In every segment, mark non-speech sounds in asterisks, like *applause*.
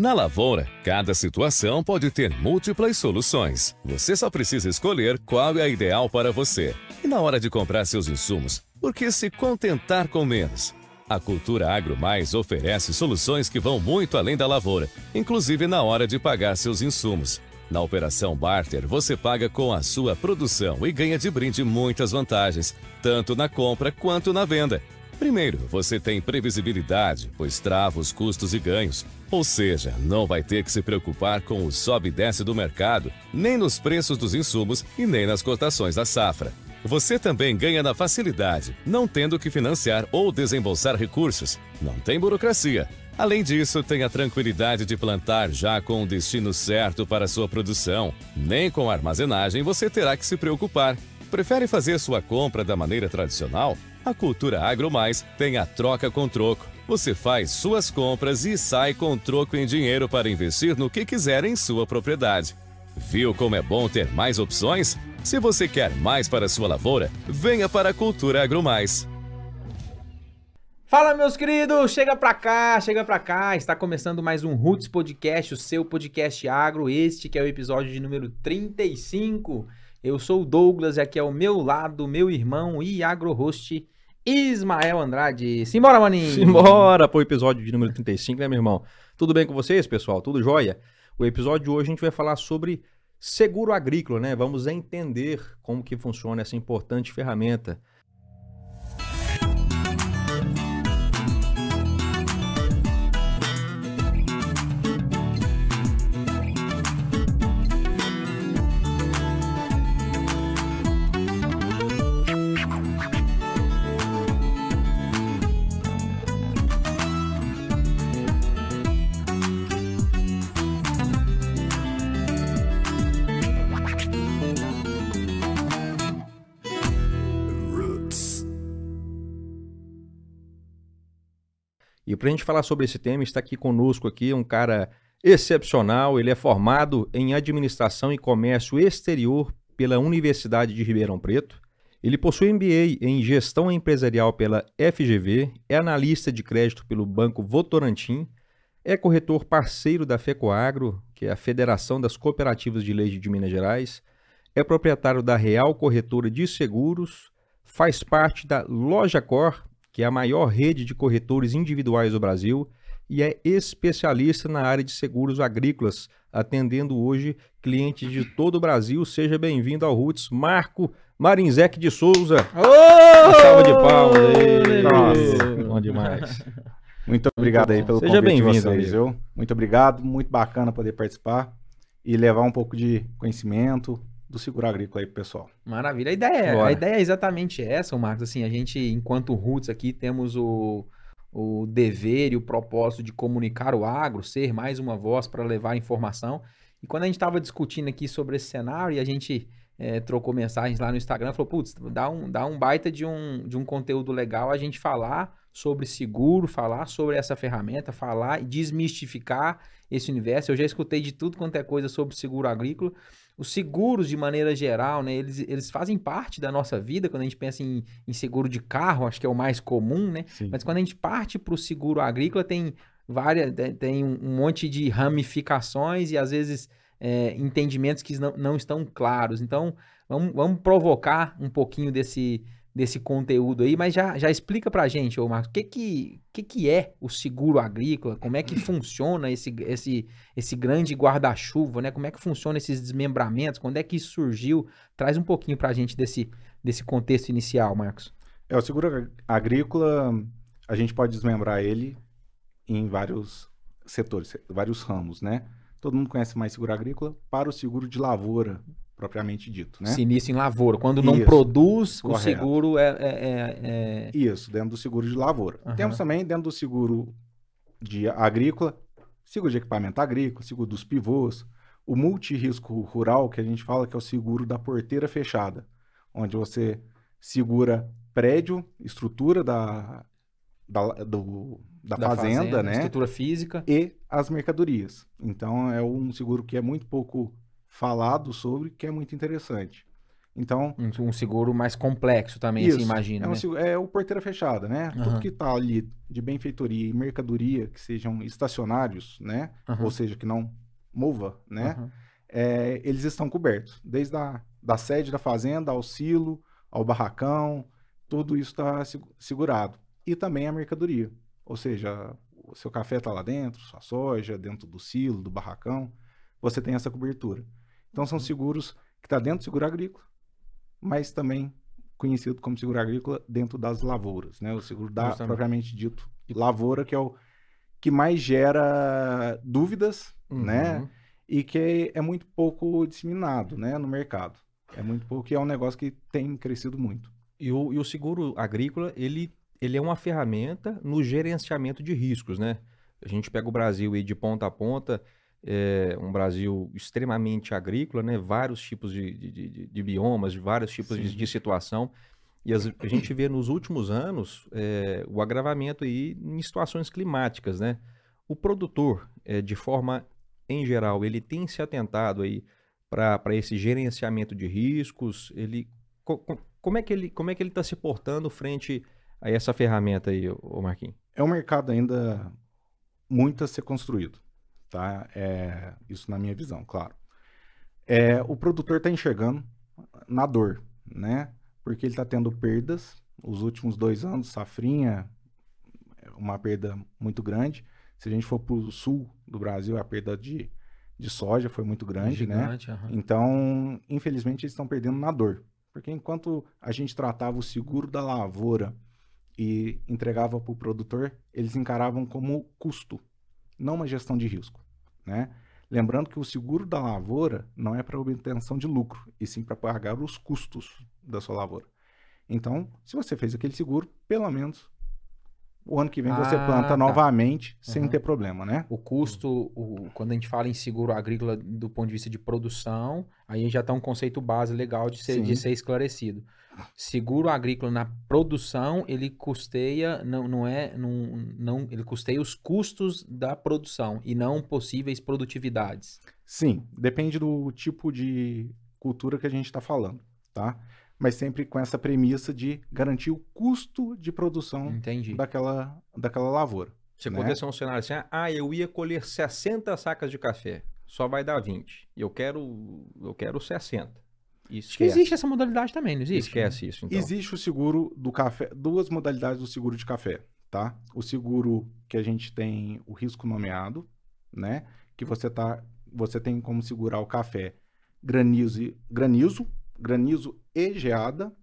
Na lavoura, cada situação pode ter múltiplas soluções. Você só precisa escolher qual é a ideal para você. E na hora de comprar seus insumos, por que se contentar com menos? A Cultura Agro Mais oferece soluções que vão muito além da lavoura, inclusive na hora de pagar seus insumos. Na operação Barter, você paga com a sua produção e ganha de brinde muitas vantagens, tanto na compra quanto na venda. Primeiro, você tem previsibilidade, pois trava os custos e ganhos. Ou seja, não vai ter que se preocupar com o sobe e desce do mercado, nem nos preços dos insumos e nem nas cotações da safra. Você também ganha na facilidade, não tendo que financiar ou desembolsar recursos. Não tem burocracia. Além disso, tem a tranquilidade de plantar já com o destino certo para sua produção. Nem com a armazenagem você terá que se preocupar. Prefere fazer sua compra da maneira tradicional? A Cultura Agro Mais tem a troca com troco. Você faz suas compras e sai com troco em dinheiro para investir no que quiser em sua propriedade. Viu como é bom ter mais opções? Se você quer mais para sua lavoura, venha para a Cultura Agro Mais. Fala, meus queridos! Chega pra cá, chega pra cá. Está começando mais um Roots Podcast, o seu podcast agro. Este que é o episódio de número 35. Eu sou o Douglas e aqui ao meu lado, meu irmão e agro-host Ismael Andrade. Simbora, maninho! Simbora pro episódio de número 35, né, meu irmão? Tudo bem com vocês, pessoal? Tudo jóia? O episódio de hoje a gente vai falar sobre seguro agrícola, né? Vamos entender como que funciona essa importante ferramenta. Para a gente falar sobre esse tema, está aqui conosco aqui um cara excepcional. Ele é formado em Administração e Comércio Exterior pela Universidade de Ribeirão Preto. Ele possui MBA em Gestão Empresarial pela FGV, é analista de crédito pelo Banco Votorantim, é corretor parceiro da FECOAGRO, que é a Federação das Cooperativas de Leite de Minas Gerais, é proprietário da Real Corretora de Seguros, faz parte da Loja Cor, que é a maior rede de corretores individuais do Brasil e é especialista na área de seguros agrícolas, atendendo hoje clientes de todo o Brasil. Seja bem-vindo ao Roots, Marco Marinzec de Souza. Ô! salva de palmas aí. Nossa. Bom demais. Muito obrigado aí pelo Seja convite de bem-vindo, vocês, viu? Muito obrigado, muito bacana poder participar e levar um pouco de conhecimento do seguro agrícola aí pro pessoal. Maravilha. A ideia, Bora. a ideia é exatamente essa, Marcos. Assim, a gente, enquanto Roots aqui, temos o, o dever e o propósito de comunicar o agro, ser mais uma voz para levar informação. E quando a gente estava discutindo aqui sobre esse cenário e a gente eh, trocou mensagens lá no Instagram, falou, putz, dá um, dá um baita de um, de um conteúdo legal a gente falar sobre seguro, falar sobre essa ferramenta, falar e desmistificar esse universo. Eu já escutei de tudo quanto é coisa sobre seguro agrícola. Os seguros, de maneira geral, né, eles, eles fazem parte da nossa vida. Quando a gente pensa em, em seguro de carro, acho que é o mais comum, né? Sim. Mas quando a gente parte para o seguro agrícola, tem várias, tem- um um monte de ramificações e às vezes é, entendimentos que não, não estão claros. Então, vamos, vamos provocar um pouquinho desse, desse conteúdo aí, mas já, já explica pra gente, ô Marcos, o que que, que que é o seguro agrícola? Como é que *clears throat* funciona esse, esse, esse grande guarda-chuva, né? Como é que funciona esses desmembramentos? Quando é que isso surgiu? Traz um pouquinho pra gente desse, desse contexto inicial, Marcos. É, o seguro ag- agrícola, a gente pode desmembrar ele em vários setores, vários ramos, né? Todo mundo conhece mais seguro agrícola para o seguro de lavoura, propriamente dito, né? Inicia em lavoura. Quando não Isso. produz, o Correto. seguro é- é- é- é... Isso, dentro do seguro de lavoura. Aham. Temos também dentro do seguro de agrícola, seguro de equipamento agrícola, seguro dos pivôs, o multirrisco rural, que a gente fala que é o seguro da porteira fechada, onde você segura prédio, estrutura da, da, do- da da fazenda, né? Estrutura física. E as mercadorias. Então é um seguro que é muito pouco falado sobre, que é muito interessante. Então, Um, um seguro mais complexo também, isso, assim, imagina, é, um né? é o porteira fechada, né? Aham. Tudo que está ali de benfeitoria e mercadoria que sejam estacionários, né? Aham, Ou seja, que não mova, né? aham. é, eles estão cobertos. Desde a da sede da fazenda ao silo, ao barracão, tudo isso está segurado. E também a mercadoria. Ou seja, o seu café está lá dentro, sua soja, dentro do silo, do barracão, você tem essa cobertura. Então são seguros que está dentro do seguro agrícola, mas também conhecido como seguro agrícola dentro das lavouras, né? O seguro da Justamente. propriamente dito lavoura, que é o que mais gera dúvidas, né? Uhum. e que é muito pouco disseminado né, no mercado. É muito pouco e é um negócio que tem crescido muito. E o, e o seguro agrícola, ele, ele é uma ferramenta no gerenciamento de riscos, né? A gente pega o Brasil aí de ponta a ponta, é um Brasil extremamente agrícola, né? Vários tipos de, de, de- de biomas, vários tipos de, de situação. E as- a gente vê nos últimos anos é, o agravamento aí em situações climáticas, né? O produtor, é, de forma em geral, ele tem se atentado aí para esse gerenciamento de riscos, ele co- co- como é que ele como é que ele está se portando frente a essa ferramenta aí, ô Marquinhos? É um mercado ainda muito a ser construído, tá? É, isso na minha visão, claro. É, o produtor está enxergando na dor, né? Porque ele está tendo perdas. Os últimos dois anos, safrinha, é uma perda muito grande. Se a gente for para o sul do Brasil, a perda de, de soja foi muito grande, né? Gigante, aham. Então, infelizmente, eles estão perdendo na dor. Porque enquanto a gente tratava o seguro da lavoura e entregava para o produtor, eles encaravam como custo, não uma gestão de risco. Né? Lembrando que o seguro da lavoura não é para obtenção de lucro, e sim para pagar os custos da sua lavoura. Então, se você fez aquele seguro, pelo menos o ano que vem você Ah, planta tá. novamente sem Uhum. ter problema, né? O custo, o- quando a gente fala em seguro agrícola do ponto de vista de produção, aí já está um conceito base legal de ser, de ser esclarecido. Seguro agrícola na produção, ele custeia, não, não é, não, não, ele custeia os custos da produção e não possíveis produtividades. Sim, depende do tipo de cultura que a gente está falando, tá? Mas sempre com essa premissa de garantir o custo de produção Entendi. daquela, daquela lavoura. Se Né? um cenário assim, ah, eu ia colher 60 sacas de café, só vai dar 20. Eu quero, eu quero 60. Acho que existe essa modalidade também, não existe? Esquece isso, então. Existe o seguro do café, duas modalidades do seguro de café, tá? O seguro que a gente tem o risco nomeado, né? Que você tá, você tem como segurar o café granizo, granizo, granizo e geada.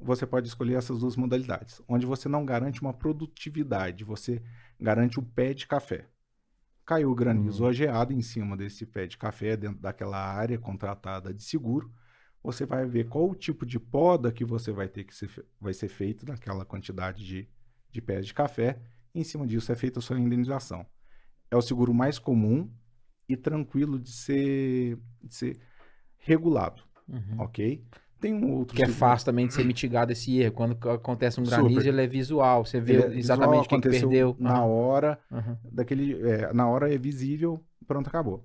Você pode escolher essas duas modalidades, onde você não garante uma produtividade, você garante o pé de café. Caiu o granizo ou a geada em cima desse pé de café dentro daquela área contratada de seguro, você vai ver qual o tipo de poda que você vai ter que ser, vai ser feito naquela quantidade de, de pés de café. E em cima disso é feita a sua indenização. É o seguro mais comum e tranquilo de ser, de ser regulado, Uhum. ok? Tem um outro Que é seguro- fácil também de ser mitigado esse erro. Quando acontece um granizo, Super. ele é visual. Você vê é exatamente visual, o que, perdeu. na hora, aham. daquele, é, na hora é visível, pronto, acabou.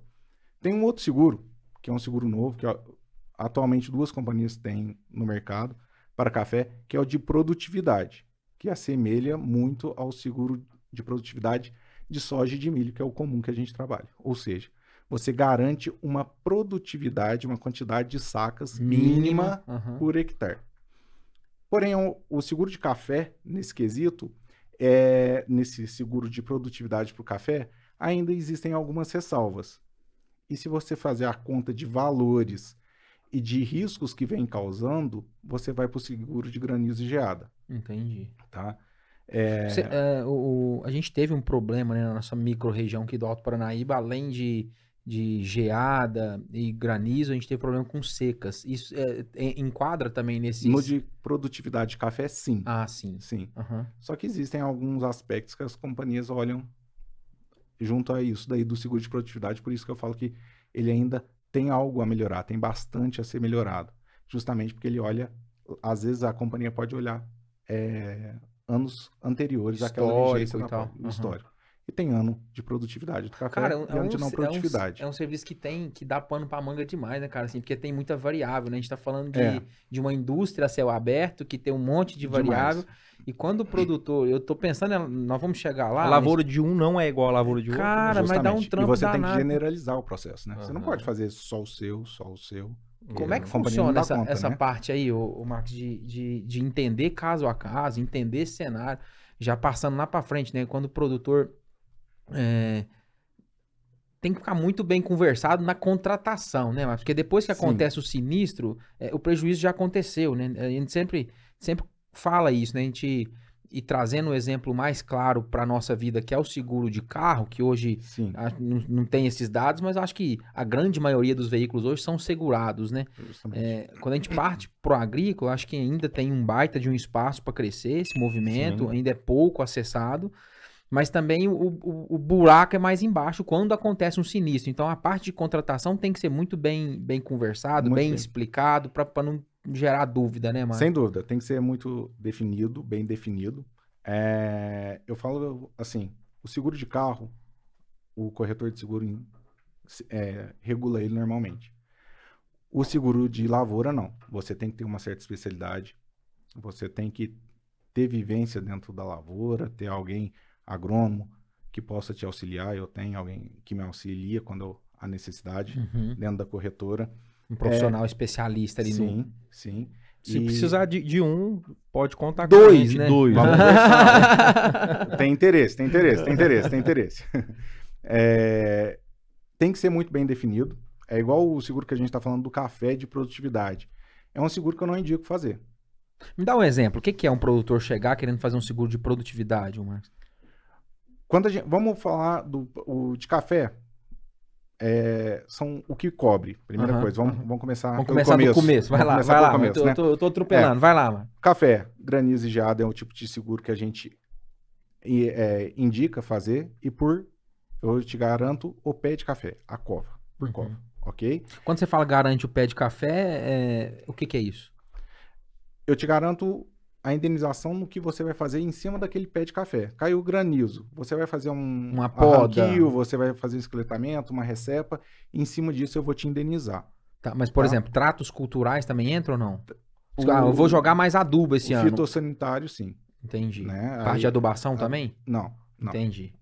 Tem um outro seguro, que é um seguro novo, que atualmente duas companhias têm no mercado para café, que é o de produtividade, que assemelha muito ao seguro de produtividade de soja e de milho, que é o comum que a gente trabalha. Ou seja, você garante uma produtividade, uma quantidade de sacas mínima aham. por hectare. Porém, o, o seguro de café, nesse quesito, é, nesse seguro de produtividade para o café, ainda existem algumas ressalvas. E se você fazer a conta de valores e de riscos que vem causando, você vai para o seguro de granizo e geada, Entendi. tá? É, Você- é, o, o- a gente teve um problema né, na nossa micro-região aqui do Alto Paranaíba, além de, de geada e granizo, a gente teve problema com secas. Isso é, en- enquadra também nesses... no de produtividade de café, sim. Ah, sim. Sim. Aham. Só que existem alguns aspectos que as companhias olham junto a isso daí do seguro de produtividade, por isso que eu falo que ele ainda tem algo a melhorar, tem bastante a ser melhorado, justamente porque ele olha, às vezes a companhia pode olhar é, anos anteriores àquela Histórico vigência e tal. Aham. histórico. E tem ano de produtividade do café Cara, é um, ano de não é um- produtividade. é um serviço que tem, que dá pano pra manga demais, né, cara? Assim, porque tem muita variável, né? A gente tá falando de, É. de uma indústria a céu aberto que tem um monte de Demais. variável. E quando o produtor, eu tô pensando, né, nós vamos chegar lá. a lavoura de um não é igual a lavoura de outro. Cara, mas dá um trampo E você tem que danado. generalizar o processo, né? Você não pode fazer só o seu, só o seu. Como é que funciona essa, conta, essa né? parte aí, ô, ô Marcos, de, de, de entender caso a caso, entender esse cenário, já passando lá pra frente, né? Quando o produtor é, tem que ficar muito bem conversado na contratação, né? Porque depois que Sim. acontece o sinistro, é, o prejuízo já aconteceu, né? A gente sempre, sempre fala isso, né? A gente e trazendo o exemplo mais claro para nossa vida, que é o seguro de carro, que hoje ah, não, não tem esses dados, mas acho que a grande maioria dos veículos hoje são segurados, né? É, quando a gente parte pro agrícola, acho que ainda tem um baita de um espaço para crescer esse movimento, Sim. ainda é pouco acessado, mas também o, o- o buraco é mais embaixo quando acontece um sinistro. Então a parte de contratação tem que ser muito bem, bem conversado, Muito bem, bem. explicado, para não gerar dúvida, né, mano? Sem dúvida, tem que ser muito definido, bem definido. É, eu falo assim, o seguro de carro, o corretor de seguro é, regula ele normalmente. O seguro de lavoura, não. Você tem que ter uma certa especialidade, você tem que ter vivência dentro da lavoura, ter alguém agrônomo que possa te auxiliar. Eu tenho alguém que me auxilia quando há necessidade Uhum. dentro da corretora. Um profissional especialista ali no. É. Sim, sim. Se E- precisar de, de um, pode contar com a Dois, gente. né? Dois. Vamos conversar. *laughs* tem interesse, tem interesse, tem interesse, tem interesse. *laughs* É, tem que ser muito bem definido. É igual o seguro que a gente está falando do café de produtividade. É um seguro que eu não indico fazer. Me dá um exemplo. O que que é um produtor chegar querendo fazer um seguro de produtividade, ô Marcos? Quando gente, vamos falar do o de café. é, são o que cobre. Primeira Aham, coisa, vamos, aham. vamos começar Vamos começar do começo. Vai Vamos lá, vai lá. começo, eu, né? tô, eu tô atropelando. Vai lá, mano. Café, granizo e geada é o tipo de seguro que a gente é, indica fazer e por, eu te garanto, o pé de café, a cova, por Uhum. cova, ok? Quando você fala garante o pé de café, é, o que que é isso? Eu te garanto a indenização no que você vai fazer em cima daquele pé de café. Caiu granizo, você vai fazer um Uma poda. arranquio, você vai fazer um esqueletamento, uma recepa, em cima disso eu vou te indenizar. Tá, mas, por Tá. exemplo, tratos culturais também entram ou não? O- Ah, eu vou jogar mais adubo esse o ano. fitossanitário, sim. Entendi. Né? Parte Aí- de adubação a- também? Não, não. Entendi.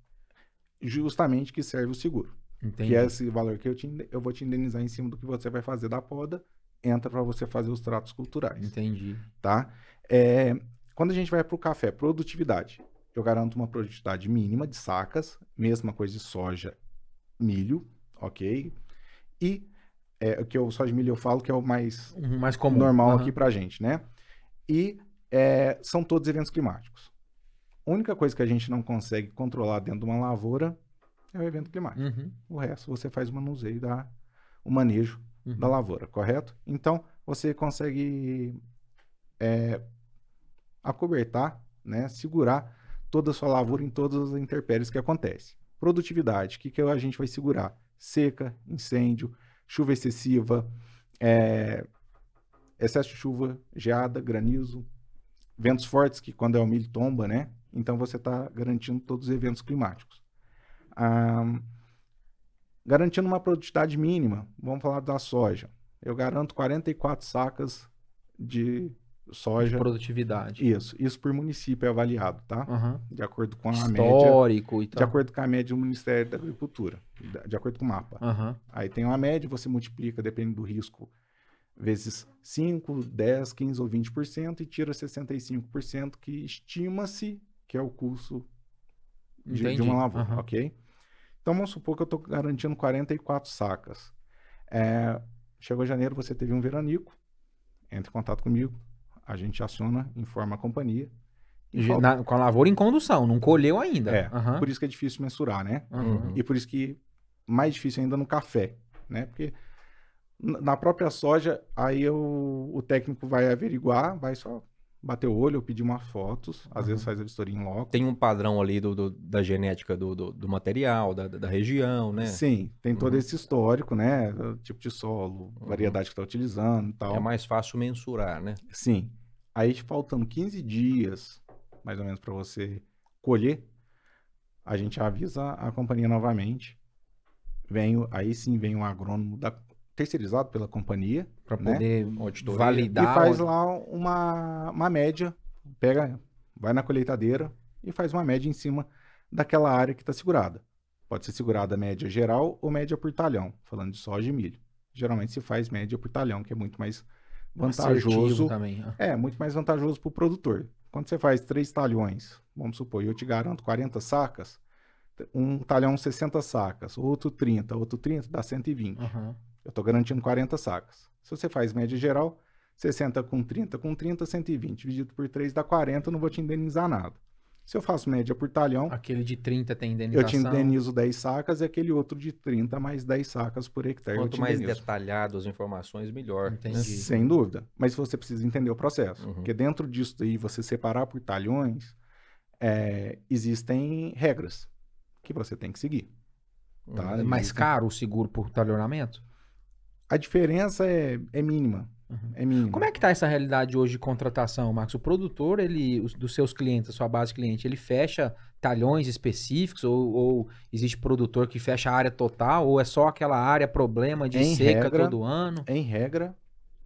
Justamente que serve o seguro. Entendi. Que é esse valor que eu, te, eu vou te indenizar em cima do que você vai fazer da poda, entra para você fazer os tratos culturais, Entendi. tá? É, quando a gente vai para o café, produtividade, eu garanto uma produtividade mínima de sacas, mesma coisa de soja, milho, ok? E é, o que eu soja e milho eu falo que é o mais Uhum, Mais comum. normal Aham. aqui pra gente, né? E é, são todos eventos climáticos. A única coisa que a gente não consegue controlar dentro de uma lavoura é o evento climático. Uhum, O resto você faz o manuseio da o manejo uhum. da lavoura, correto? Então você consegue é, acobertar, né, segurar toda a sua lavoura em todas as intempéries que acontecem. Produtividade, o que, que a gente vai segurar? Seca, incêndio, chuva excessiva, é, excesso de chuva, geada, granizo, ventos fortes, que quando é o milho tomba, né? Então você está garantindo todos os eventos climáticos. Garantindo uma produtividade mínima, vamos falar da soja. Eu garanto 44 sacas de De soja. produtividade. Isso, isso por município é avaliado, tá? Aham. De acordo com a média. Histórico e De tal. acordo com a média do Ministério da Agricultura, de- de acordo com o mapa. Aham. Aí tem uma média, você multiplica, dependendo do risco, vezes 5, 10, 15 ou 20% e tira 65%, que estima-se que é o custo de, de uma lavoura, Aham. ok? Então vamos supor que eu estou garantindo 44 sacas. É, chegou janeiro, você teve um veranico, entre em contato comigo, a gente aciona, informa a companhia. e na- com a lavoura em condução, não colheu ainda. É, Aham. por isso que é difícil mensurar, né? Aham. E por isso que mais difícil ainda no café, né? Porque na própria soja, aí eu- o técnico vai averiguar, vai só bater o olho ou pedir umas fotos, às vezes faz a vistoria em loco. Tem um padrão ali do, do- da genética do, do, do material, da, da região, né? Sim, tem todo Uhum. esse histórico, né? O tipo de solo, Uhum. variedade que está utilizando e tal. É mais fácil mensurar, né? Sim. Aí faltando 15 dias, mais ou menos, para você colher, a gente avisa a companhia novamente. Vem, o- aí sim vem um agrônomo da- terceirizado pela companhia Pra né? poder Auditoria. validar. e faz lá uma, uma média, pega, vai na colheitadeira e faz uma média em cima daquela área que está segurada. Pode ser segurada média geral ou média por talhão, falando de soja e milho. Geralmente se faz média por talhão, que é muito mais vantajoso. também. ah. É, muito mais vantajoso para o produtor. Quando você faz três talhões, vamos supor, e eu te garanto 40 sacas, um talhão 60 sacas, outro 30, outro 30, dá 120. Aham. Eu estou garantindo 40 sacas. Se você faz média geral, 60 com 30 com 30, 120. Dividido por 3 dá 40, eu não vou te indenizar nada. Se eu faço média por talhão, Aquele de 30 tem eu indenização. te indenizo 10 sacas e aquele outro de 30 mais 10 sacas por hectare. eu Quanto te mais detalhado as informações, melhor. né? Entendi. Sem dúvida. Mas você precisa entender o processo. Uhum. Porque dentro disso aí, você separar por talhões, é, existem regras que você tem que seguir. Tá? É mais Existem- caro o seguro por talhonamento? A diferença é, é mínima. Uhum. É mínima. Como é que tá essa realidade hoje de contratação, Marcos? O produtor, ele, os- dos seus clientes, a sua base de cliente, ele fecha talhões específicos ou, ou existe produtor que fecha a área total ou é só aquela área problema de Em seca regra, todo ano? Em regra,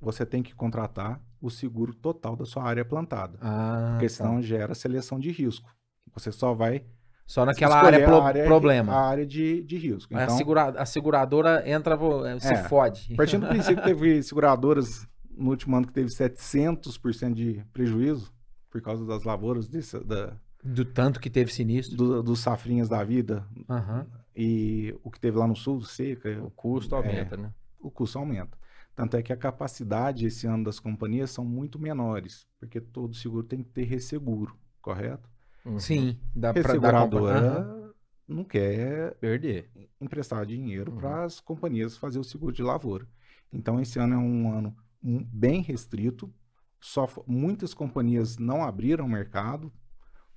você tem que contratar o seguro total da sua área plantada. Ah, porque tá. senão gera seleção de risco. Você só vai Só naquela área, pro- área, problema. A área de, de risco. Então, a, segura- a seguradora entra, eh, se É, fode. a partir do princípio que teve seguradoras no último ano que teve 700% de prejuízo por causa das lavouras, desse- da, Do tanto que teve sinistro. do- dos safrinhas da vida Aham. e o que teve lá no sul, seca, O custo É. aumenta, né? o custo aumenta. Tanto é que a capacidade esse ano das companhias são muito menores, porque todo seguro tem que ter resseguro, correto? Uhum. Sim, dá pra dar Resseguradora não quer Perder. emprestar dinheiro Uhum. para as companhias fazer o seguro de lavoura. Então, esse ano é um ano bem restrito. Só muitas companhias não abriram o mercado.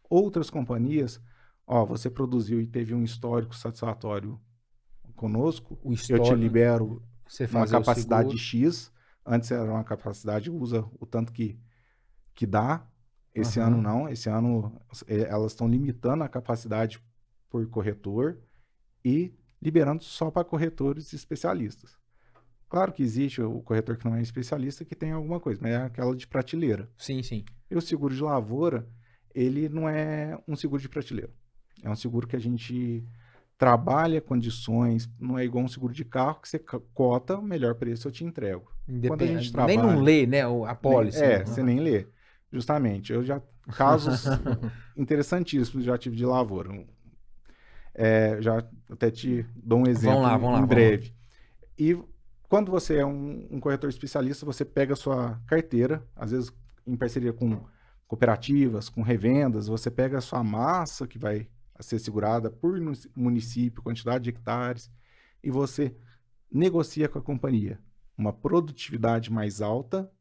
Outras companhias, ó, você produziu e teve um histórico satisfatório conosco, O eu te libero você uma capacidade. X. Antes era uma capacidade, usa o tanto que, que dá. Esse Aham. ano não. Esse ano eh, elas estão limitando a capacidade por corretor e liberando só para corretores especialistas. Claro que existe o corretor que não é especialista que tem alguma coisa, mas é aquela de prateleira. Sim, sim. E o seguro de lavoura, ele não é um seguro de prateleira. É um seguro que a gente trabalha condições, não é igual um seguro de carro que você cota, o melhor preço eu te entrego. Quando a gente Independente. Nem não trabalha- lê, né, a pólice. É, né? você nem lê. Justamente. Eu já. Casos *laughs* interessantíssimos já tive de lavoura. É, já até te dou um exemplo lá, vamos lá, em vamos breve. E quando você é um, um corretor especialista, você pega a sua carteira, às vezes em parceria com cooperativas, com revendas, você pega a sua massa que vai ser segurada por município, quantidade de hectares, e você negocia com a companhia uma produtividade mais alta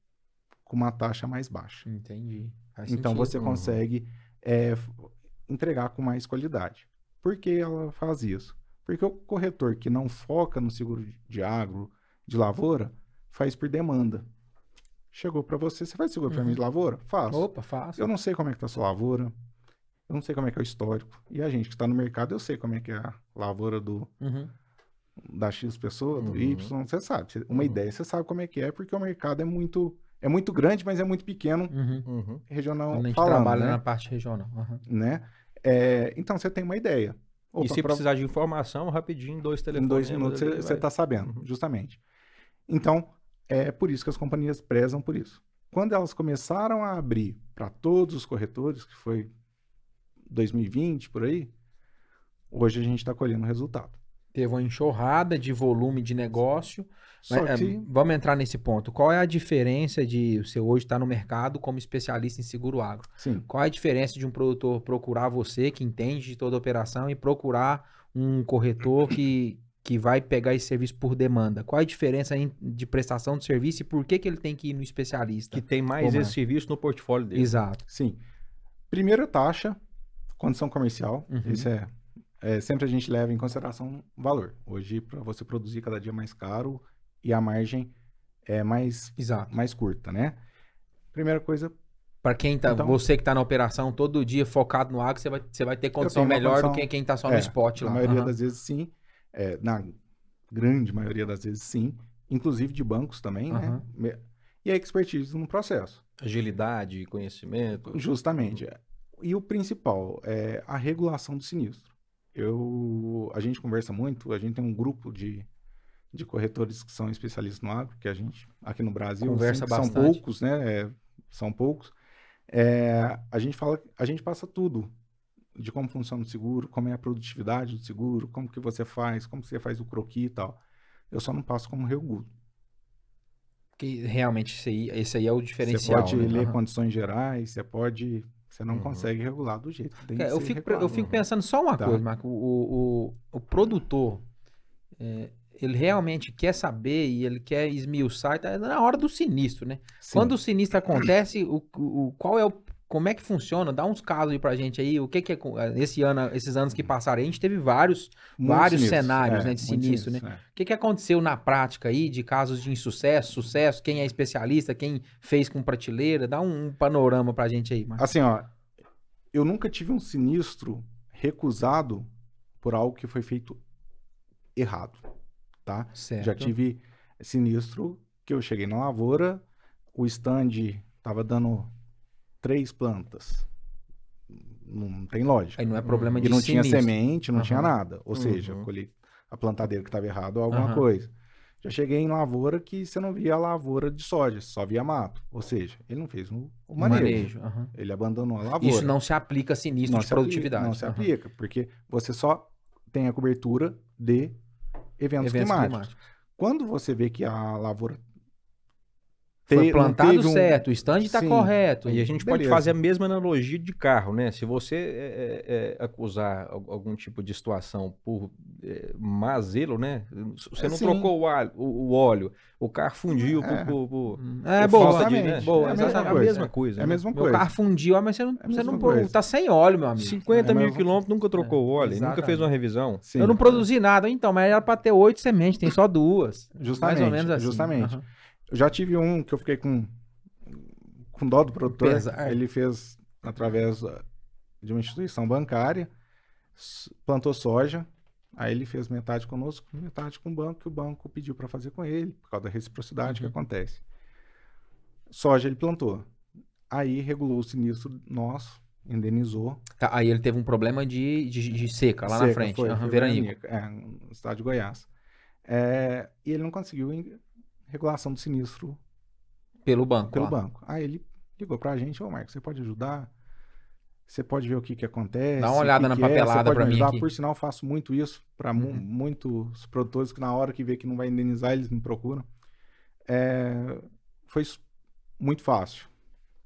com uma taxa mais baixa. Entendi. Faz Então sentido. você Uhum. consegue é, entregar com mais qualidade. Por que ela faz isso? Porque o corretor que não foca no seguro de agro, de lavoura, faz por demanda. Chegou para você, você faz seguro para mim de lavoura? Faço. Opa, fácil. Eu não sei como é que tá a sua lavoura, eu não sei como é que é o histórico. E a gente que está no mercado, eu sei como é que é a lavoura do, Uhum. da X pessoa, do Uhum. Y, você sabe. Uma Uhum. ideia você sabe como é que é, porque o mercado é muito, é muito grande, mas é muito pequeno Uhum. Uhum. regional Quando a gente falando, trabalha né? na parte regional. Aham. né? É, então você tem uma ideia. Opa, e se pra- precisar de informação, rapidinho, dois em telefones. dois minutos você vai. está sabendo, Uhum. justamente. Então, é por isso que as companhias prezam por isso. Quando elas começaram a abrir para todos os corretores, que foi 2020 por aí, hoje a gente está colhendo resultado. Teve uma enxurrada de volume de negócio. Mas, é, que vamos entrar nesse ponto. Qual é a diferença de você hoje estar no mercado como especialista em seguro agro? sim, Qual é a diferença de um produtor procurar você, que entende de toda a operação, e procurar um corretor que, que vai pegar esse serviço por demanda? Qual é a diferença de prestação de serviço e por que, que ele tem que ir no especialista? Que tem mais Ô, esse serviço no portfólio dele. Exato. sim. Primeira taxa, condição comercial. Uhum. Isso é, é sempre a gente leva em consideração valor. Hoje para você produzir cada dia mais caro e a margem é mais Exato. mais curta, né? Primeira coisa, Pra quem tá, Então- você que tá na operação todo dia focado no agro, você vai, você vai ter condição melhor do condição- que quem tá só É, no spot lá. Na maioria Aham. das vezes, sim. É, na grande maioria das vezes, sim. Inclusive de bancos também, né? Aham. Me- E a expertise no processo. Agilidade, conhecimento. Justamente. E o principal é a regulação do sinistro. Eu, a gente conversa muito, a gente tem um grupo de, de corretores que são especialistas no agro, que a gente, aqui no Brasil, Conversa assim, que são bastante. poucos, né? é, são poucos. É, a gente fala, a gente passa tudo de como funciona o seguro, como é a produtividade do seguro, como que você faz, como você faz o croqui e tal. Eu só não passo como regulo. Que realmente esse aí, esse aí é o Você diferencial. pode né? ler Aham. condições gerais, você pode, você não Uhum. consegue regular do jeito que tem que É, eu, ser fico, regulado. eu fico pensando só uma Tá. coisa, Marco. O, o, o produtor, é, ele realmente quer saber e ele quer esmiuçar, tá na hora do sinistro, né? Sim. Quando o sinistro acontece, o, o- qual é o. Como é que funciona? Dá uns casos aí pra gente aí. O que, que é. com- Esse ano, esses anos que passaram a gente teve vários. Vários cenários, né, de sinistro, sinistros, é. O que, que aconteceu na prática aí de casos de insucesso, sucesso? Quem é especialista, quem fez com prateleira? Dá um, um panorama pra gente aí, Marco. Assim, ó, eu nunca tive um sinistro recusado por algo que foi feito errado, tá? Certo. Já tive sinistro que eu cheguei na lavoura, o stand tava dando três plantas. Não tem lógica. Aí não é problema E de não tinha sinistro. semente, não tinha Aham. nada. Ou seja, Uhum. colhi a plantadeira que estava errado ou alguma Aham. coisa. Já cheguei em lavoura que você não via a lavoura de soja, só via mato. Ou seja, ele não fez o, o O manejo. manejo. aham. Ele abandonou a lavoura. Isso não se aplica a sinistro Não de se produtividade. Não se aham. aplica, porque você só tem a cobertura de eventos, Eventos climáticos. climáticos. Quando você vê que a lavoura Foi plantado um- certo, o stand está correto. E a gente pode Beleza. fazer a mesma analogia de carro, né? Se você é, é, é, acusar al- algum tipo de situação por é, má zelo, né? Você É, não sim. trocou o, alho- o- o óleo, o carro fundiu É. por, por- por- É por boa, de, né? boa, é exatamente. mesma, a mesma coisa. É a né? mesma Meu coisa. carro fundiu, ah, mas você não, É você não coisa. tá sem óleo, meu amigo. 50 É a mil quilômetros, nunca trocou o óleo, nunca exatamente. fez uma revisão. Sim. Eu não produzi nada, então, mas era pra ter oito sementes, tem só duas. Justamente, Mais ou menos assim. justamente. aham. Eu já tive um que eu fiquei com, com dó do produtor. Pesar. Ele fez através uh, de uma instituição bancária, plantou soja. Aí ele fez metade conosco, metade com o banco, que o banco pediu para fazer com ele, por causa da reciprocidade Uhum. que acontece. Soja ele plantou. Aí regulou o sinistro nosso, indenizou. Tá, aí ele teve um problema de, de, de seca lá na Seca, frente. Foi, foi veranico. É, no estado de Goiás. É, e ele não conseguiu regulação do sinistro Pelo banco. pelo lá. banco. Aí ele ligou pra gente, ô Marcos, você pode ajudar? Você pode ver o que que acontece? Dá uma olhada que na que é, papelada pra me mim ajudar? aqui. Por sinal, faço muito isso para Uhum. muitos produtores que na hora que vê que não vai indenizar, eles me procuram. É, foi muito fácil.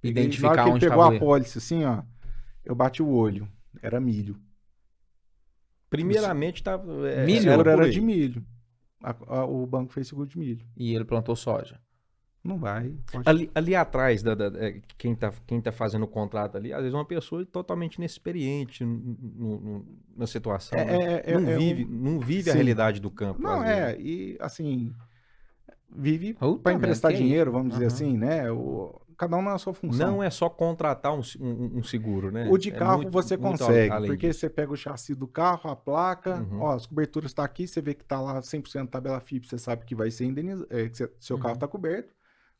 Identificar na hora que ele onde pegou tava a pólice assim, ó, eu bati o olho. Era milho. Primeiramente, tá, é, Milho? Era aí. de milho. A- a- o banco fez seguro de milho. E ele plantou soja. Não vai. pode- Ali, ali atrás, da, da- é, quem, tá, quem tá fazendo o contrato ali, às vezes uma pessoa totalmente inexperiente no- no- no- na situação. É- né? é- é- não, é um- vive, não vive a Sim. realidade do campo. Não, é, e assim, vive para emprestar que dinheiro, vamos dizer Aham. assim, né? O, cada um na sua função. Não é só contratar um, se- um- um seguro, né? o de É carro muito- você consegue, porque disso. você pega o chassi do carro, a placa, Uhum. ó, as coberturas estão aqui, você vê que tá lá 100% tabela FIP, você sabe que vai ser indenizado, é, que seu carro está coberto.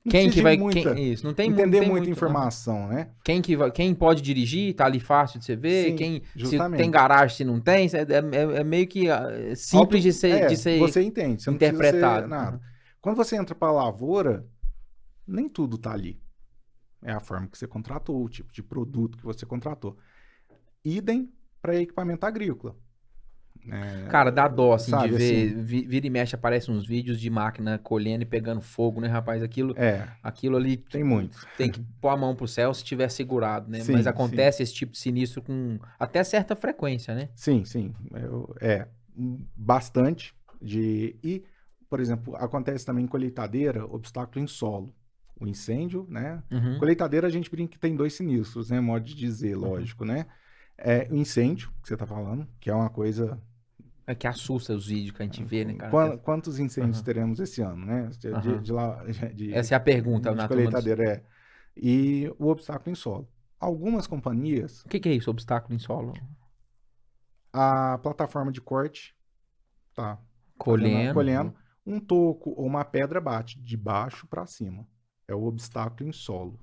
Não Quem que vai. muita- quem- isso, não tem entender tem muita muito- informação, né? Quem, que vai, quem pode dirigir, tá ali fácil de você ver. Sim, quem, se justamente. tem garagem, se não tem. É, é- é meio que ah, simples de ser, É, de ser você entende, você não precisa ser interpretado. nada. Quando você entra para a lavoura, nem tudo tá ali. É a forma que você contratou, o tipo de produto que você contratou. Idem para equipamento agrícola. É, Cara, dá dó, assim, Sabe, de ver. vi- Vira e mexe, aparecem uns vídeos de máquina colhendo e pegando fogo, né, rapaz? Aquilo, é, aquilo ali. tem muito. Tem que pôr a mão pro céu se tiver segurado, né? Sim, Mas acontece esse tipo de sinistro com até certa frequência, né? Sim, sim. Eu- é, bastante. De, e, por exemplo, acontece também em colheitadeira, obstáculo em solo. O incêndio, né? Uhum. Colheitadeira a gente brinca que tem dois sinistros, né? Modo de dizer, lógico, né? É, o incêndio, que você tá falando, que é uma coisa É que assusta os vídeos que a gente vê, né, cara? Quan- quantos incêndios Aham. teremos esse ano, né? De, de- Aham. de lá, de, Essa é a pergunta de na turma dos- colheitadeira, é. e o obstáculo em solo. Algumas companhias, O que, que é isso, obstáculo em solo? a plataforma de corte tá Colhendo. colhendo, um toco ou uma pedra bate de baixo para cima. É o obstáculo em solo.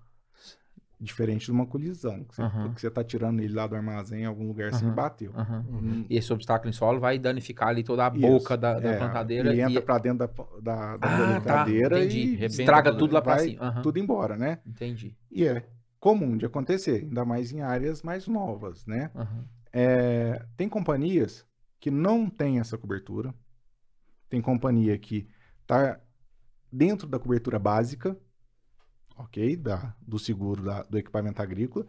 Diferente de uma colisão, que você, Aham. que você tá tirando ele lá do armazém em algum lugar e Aham. bateu. Aham. Hum, E esse obstáculo em solo vai danificar ali toda a Isso, boca da, da é, plantadeira E entra e pra dentro da, da, da Ah, tá, plantadeira entendi. e Rebenta estraga tudo, tudo lá pra vai cima. Tudo embora, né? Entendi. E é comum de acontecer, ainda mais em áreas mais novas, né? É, tem companhias que não têm essa cobertura. Tem companhia que está dentro da cobertura básica, ok? Da, do seguro da- do equipamento agrícola.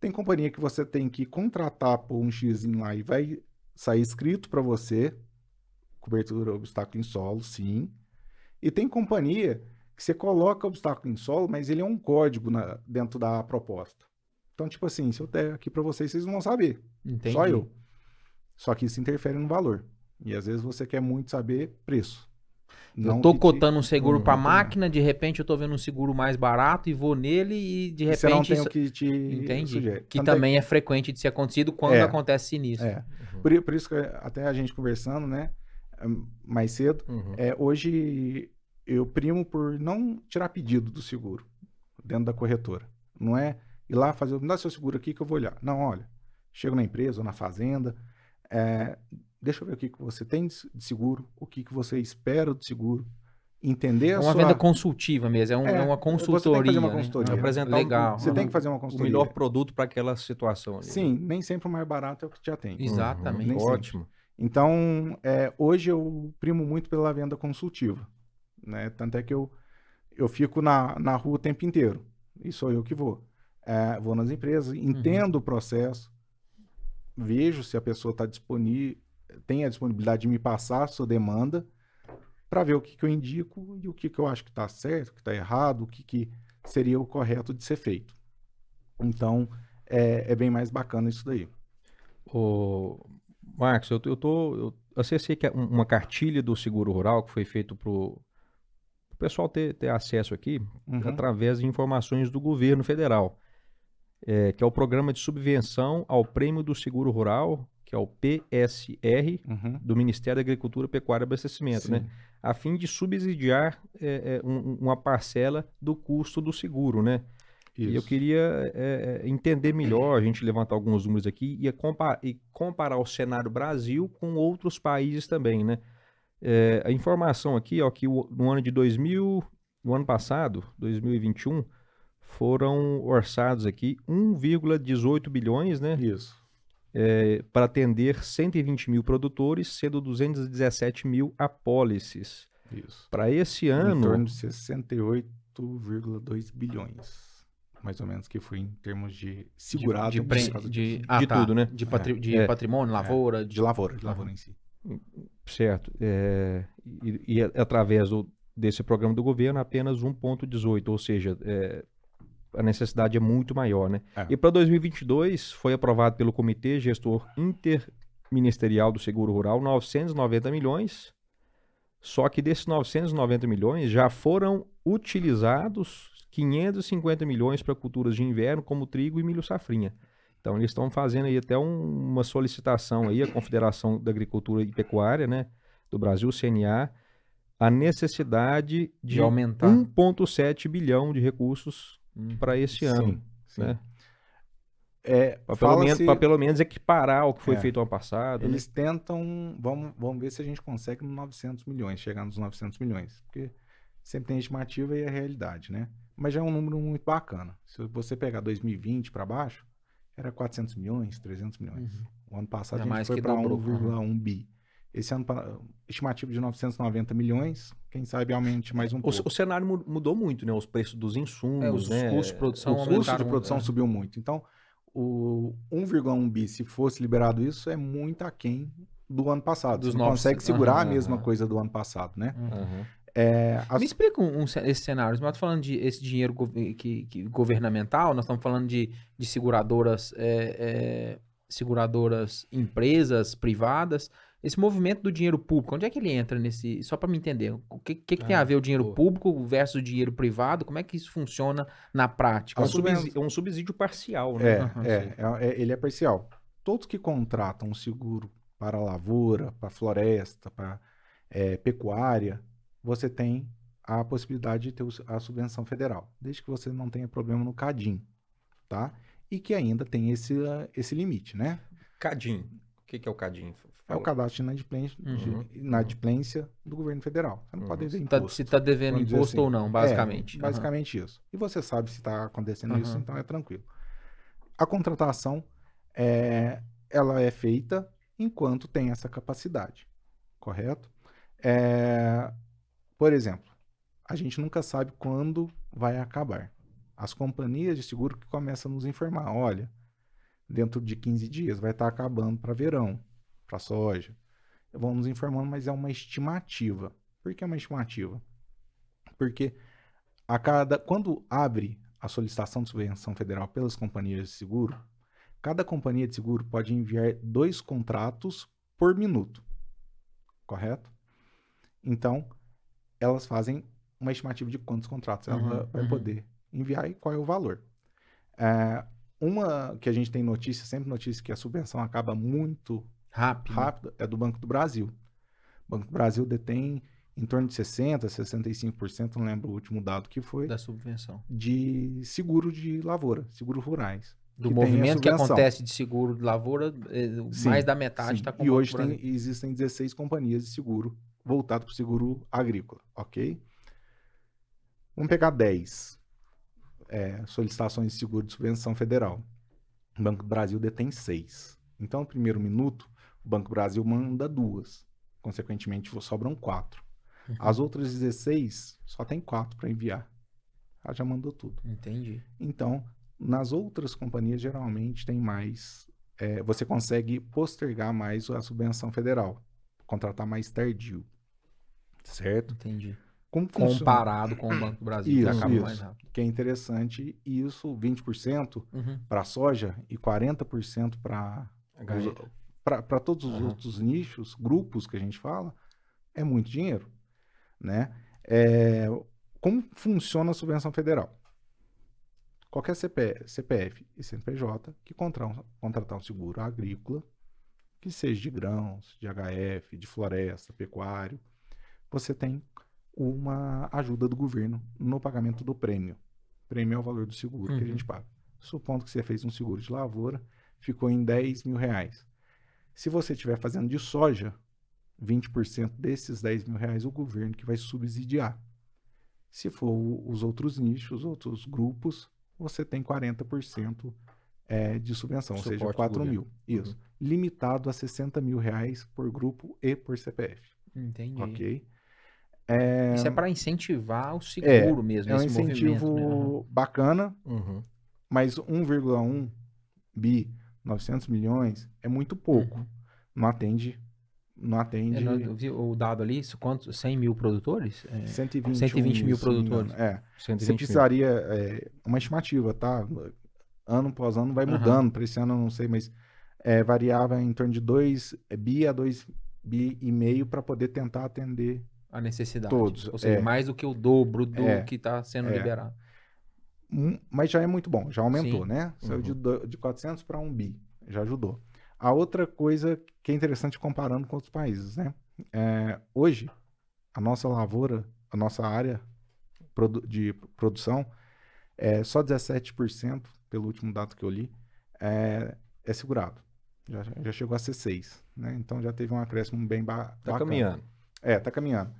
Tem companhia que você tem que contratar por um X lá e vai sair escrito para você, cobertura obstáculo em solo, sim. E tem companhia que você coloca obstáculo em solo, mas ele é um código na- dentro da proposta. Então, tipo assim, se eu der aqui para vocês, vocês não vão saber. Entendi. Só eu. Só que isso interfere no valor. E às vezes você quer muito saber preço. Eu tô cotando um seguro Uhum, pra também. máquina, de repente eu tô vendo um seguro mais barato e vou nele e de e você não repente tem isso... o que te. Que Tanto é também é frequente de ser acontecido quando É. acontece sinistro. É. Por, i- por isso que até a gente conversando, né, hum, mais cedo, Uhum. é, hoje eu primo por não tirar pedido do seguro dentro da corretora. Não é ir lá fazer, me dá seu seguro aqui que eu vou olhar. Não, olha, chego na empresa ou na fazenda, é, deixa eu ver o que, que você tem de seguro, o que, que você espera do seguro, entender É a uma sua... venda consultiva mesmo, é, um- É, é uma você tem que fazer consultoria. uma né? consultoria. Apresentar Legal. Você tem que fazer uma o consultoria. melhor produto para aquela situação. ali. Sim, nem sempre o mais barato é o que te atende. Exatamente. Uhum. Ótimo. Então, é, hoje eu primo muito pela venda consultiva. Né? Tanto é que eu, eu fico na, na rua o tempo inteiro. E sou eu que vou. É, vou nas empresas, entendo o processo, vejo se a pessoa está disponível, tem a disponibilidade de me passar a sua demanda, para ver o que, que eu indico e o que, que eu acho que está certo, o que está errado, o que, que seria o correto de ser feito. Então, é, é bem mais bacana isso daí. Ô, Marcos, eu, eu tô. Eu acessei que é um- uma cartilha do Seguro Rural que foi feito para o pessoal ter, ter acesso aqui Uhum. através de informações do governo federal, é, que é o Programa de Subvenção ao Prêmio do Seguro Rural, que é o PSR, Uhum. do Ministério da Agricultura, Pecuária e Abastecimento, né? Sim. A fim de subsidiar é, é, um- uma parcela do custo do seguro, né? E eu Isso. queria é, é, entender melhor, a gente levantar alguns números aqui e, compa- e comparar o cenário Brasil com outros países também, né? É, a informação aqui, ó, que o- no ano de 2000, no ano passado, 2021, foram orçados aqui 1,18 bilhões, né? Isso. É, para atender 120 mil produtores, sendo 217 mil apólices. Isso. Para esse Em ano, torno de 68,2 bilhões. Mais ou menos que foi em termos de segurado de, pre- causa de, disso. ah, De tá. tudo, né? De, patri- de É. patrimônio, lavoura, de de... lavoura, de lavoura em si. certo, é, e, e através do- desse programa do governo, apenas 1,18, ou seja, é, a necessidade é muito maior, né? É. E para 2022, foi aprovado pelo Comitê Gestor Interministerial do Seguro Rural 990 milhões, só que desses 990 milhões já foram utilizados 550 milhões para culturas de inverno, como trigo e milho safrinha. Então eles estão fazendo aí até um- uma solicitação aí à Confederação da Agricultura e Pecuária, né, do Brasil, CNA, a necessidade de, De aumentar. 1,7 bilhão de recursos Hum. para esse ano, Sim, né? É, Para pelo, menos- pelo menos equiparar o que foi É. feito ano passado. né? Eles tentam, vamos, vamos ver se a gente consegue nos 900 milhões, chegar nos 900 milhões, porque sempre tem estimativa e é realidade, né? Mas já é um número muito bacana. Se você pegar 2020 para baixo, era 400 milhões, 300 milhões. O ano passado É a gente foi para dobrou, 1,1 bi. Esse ano, estimativa de 990 milhões, quem sabe aumente mais um O, pouco. o cenário mu- mudou muito, né? Os preços dos insumos, É, os né? custos de produção o custo de produção é. subiu muito. Então, o 1,1 bi, se fosse liberado isso, é muito aquém do ano passado. Dos Você não novos- consegue segurar a Aham, mesma aham. coisa do ano passado, né? Aham. É, as- Me explica um, um ce- esses cenários. Mas eu tô falando de esse dinheiro gov- que, que- governamental, nós estamos falando de, de seguradoras, é, é, seguradoras empresas privadas. Esse movimento do dinheiro público, onde é que ele entra nesse. Só para me entender, o que, que, que tem Ah, a ver o dinheiro boa. público versus o dinheiro privado? Como é que isso funciona na prática? É um, subsídio, é um subsídio parcial, né? É, Aham, é, é, é- ele é parcial. Todos que contratam um seguro para lavoura, para floresta, para é, pecuária, você tem a possibilidade de ter a subvenção federal, desde que você não tenha problema no CADIM, tá? E que ainda tem esse, ah, esse limite, né? Cadim. O que, que é o Cadim? É o cadastro de inadimplência, Uhum. inadimplência do governo federal. Você não Uhum. pode dever Se tá, imposto. se tá devendo imposto assim. ou não, basicamente. É, basicamente isso. E você sabe se está acontecendo isso, então é tranquilo. A contratação, é, ela é feita enquanto tem essa capacidade, correto? É, por exemplo, a gente nunca sabe quando vai acabar. As companhias de seguro que começam a nos informar, olha, dentro de 15 dias vai estar acabando para verão, para soja. Vão nos informando, mas é uma estimativa. Por que é uma estimativa? Porque a cada quando abre a solicitação de subvenção federal pelas companhias de seguro, cada companhia de seguro pode enviar dois contratos por minuto, correto? Então, elas fazem uma estimativa de quantos contratos ela Uhum, vai uhum. poder enviar e qual é o valor. É, uma que a gente tem notícia, sempre notícia que a subvenção acaba muito Rápido. rápido é do Banco do Brasil. O Banco do Brasil detém em torno de 60%, 65%, não lembro o último dado que foi, Da subvenção. de seguro de lavoura, seguros rurais. Do que movimento que acontece de seguro de lavoura, eh, Sim, mais da metade está com e hoje tem- existem 16 companhias de seguro voltado para o seguro agrícola, ok? Vamos pegar 10 é, solicitações de seguro de subvenção federal. O Banco do Brasil detém 6. Então, no primeiro minuto, o Banco do Brasil manda duas. Consequentemente, sobram quatro. Uhum. As outras 16 só tem quatro para enviar. Ela já mandou tudo. Entendi. Então, nas outras companhias, geralmente tem mais. é, você consegue postergar mais a subvenção federal, contratar mais tardio. Certo? Entendi. Como funciona? Comparado com o Banco do Brasil, que Isso, acaba isso. mais rápido. Que é interessante, isso 20% Uhum. para soja e 40% para para todos os Aham. outros nichos, grupos que a gente fala, é muito dinheiro, né? É, como funciona a subvenção federal? Qualquer CP, CPF e CNPJ que contratar contratar um seguro agrícola, que seja de grãos, de HF, de floresta, pecuário, você tem uma ajuda do governo no pagamento do prêmio. Prêmio é o valor do seguro que a Uhum. gente paga. Supondo que você fez um seguro de lavoura, ficou em 10 mil reais. Se você estiver fazendo de soja, 20% desses 10 mil reais o governo que vai subsidiar. Se for os outros nichos, outros grupos, você tem 40% é, de subvenção, ou seja, Suporte do 4 governo. mil. Isso. Limitado a 60 mil reais por grupo e por CPF. Entendi. Ok? É, Isso é para incentivar o seguro mesmo, é um incentivo né? bacana, Uhum. mas 1,1 bi, 900 milhões, é muito pouco. Uhum. Não atende. Não É, atende. eu vi o dado ali, quanto? 100 mil produtores? É, 120, 120 mil produtores. É. 120 Você precisaria. É, uma estimativa, tá? Ano após ano vai mudando. Para esse ano eu não sei, mas é, variava em torno de 2 bi a 2 bi e meio para poder tentar atender. A necessidade. Todos, Ou seja, é. mais do que o dobro do É, que está sendo é. liberado. Um, mas já é muito bom, já aumentou, Sim. né? Saiu Uhum. de, de 400 para 1 bi, já ajudou. A outra coisa que é interessante comparando com outros países, né? É, hoje, a nossa lavoura, a nossa área produ- de produção, é só 17%, pelo último dado que eu li, é, é segurado. Já, já chegou a ser 6, né? Então já teve um acréscimo bem ba Tá bacana. caminhando. É, tá caminhando.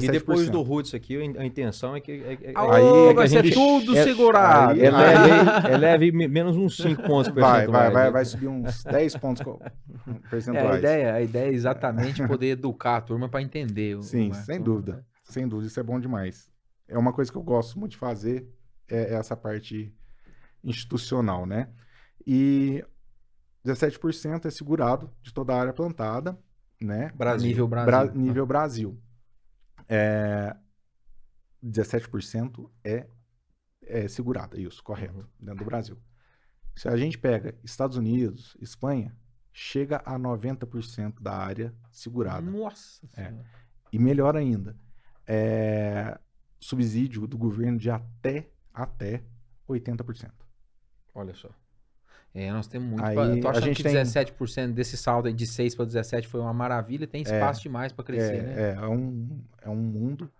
E depois 17%. do Roots aqui, a intenção é que. É, é- Aí é que vai a ser gente- tudo é- segurado. aí- é, aí- leve, *laughs* é leve me- menos uns 5 pontos Vai, vai, percentuais, vai, né? vai subir uns 10 pontos co- É, a, percentuais. ideia, a ideia é exatamente poder educar a turma para entender. o- Sim, o sem dúvida. né? Sem dúvida, isso é bom demais. É uma coisa que eu gosto muito de fazer, é essa parte institucional, né? E 17% é segurado de toda a área plantada, né? Brasil. Nível Brasil. Bra- nível Brasil. É, 17% é, é segurada, isso, correto, Uhum. dentro do Brasil. Se a gente pega Estados Unidos, Espanha, chega a 90% da área segurada. Nossa É. Senhora. E melhor ainda, é, subsídio do governo de até, até 80%. Olha só. É, nós temos muito. Aí, pra- tô a achando gente que tem- 17% desse saldo aí de 6 para 17 foi uma maravilha. Tem espaço demais para crescer, é, né? é, é um, é um mundo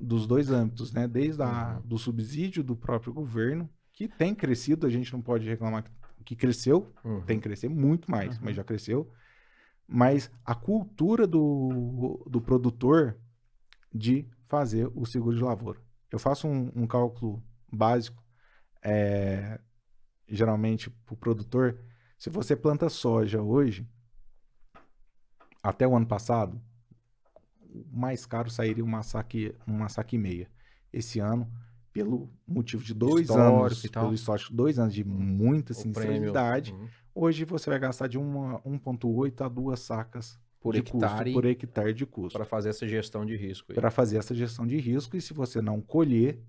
dos dois âmbitos, né? Desde a, Uhum. do subsídio do próprio governo, que tem crescido, a gente não pode reclamar que, que cresceu, Uhum. tem que crescer muito mais, Uhum. mas já cresceu. Mas a cultura do, do produtor de fazer o seguro de lavoura. Eu faço um, um cálculo básico, é, geralmente para o produtor, se você planta soja hoje, até o ano passado, o mais caro sairia uma saque, uma saque e meia. Esse ano, pelo motivo de dois Histórico anos, pelo histórico, dois anos de muita O sinceridade, Uhum. hoje você vai gastar de uma 1,8 a duas sacas Por de hectare. custo, por hectare de custo, Para fazer essa gestão de risco para fazer essa gestão de risco. E se você não colher,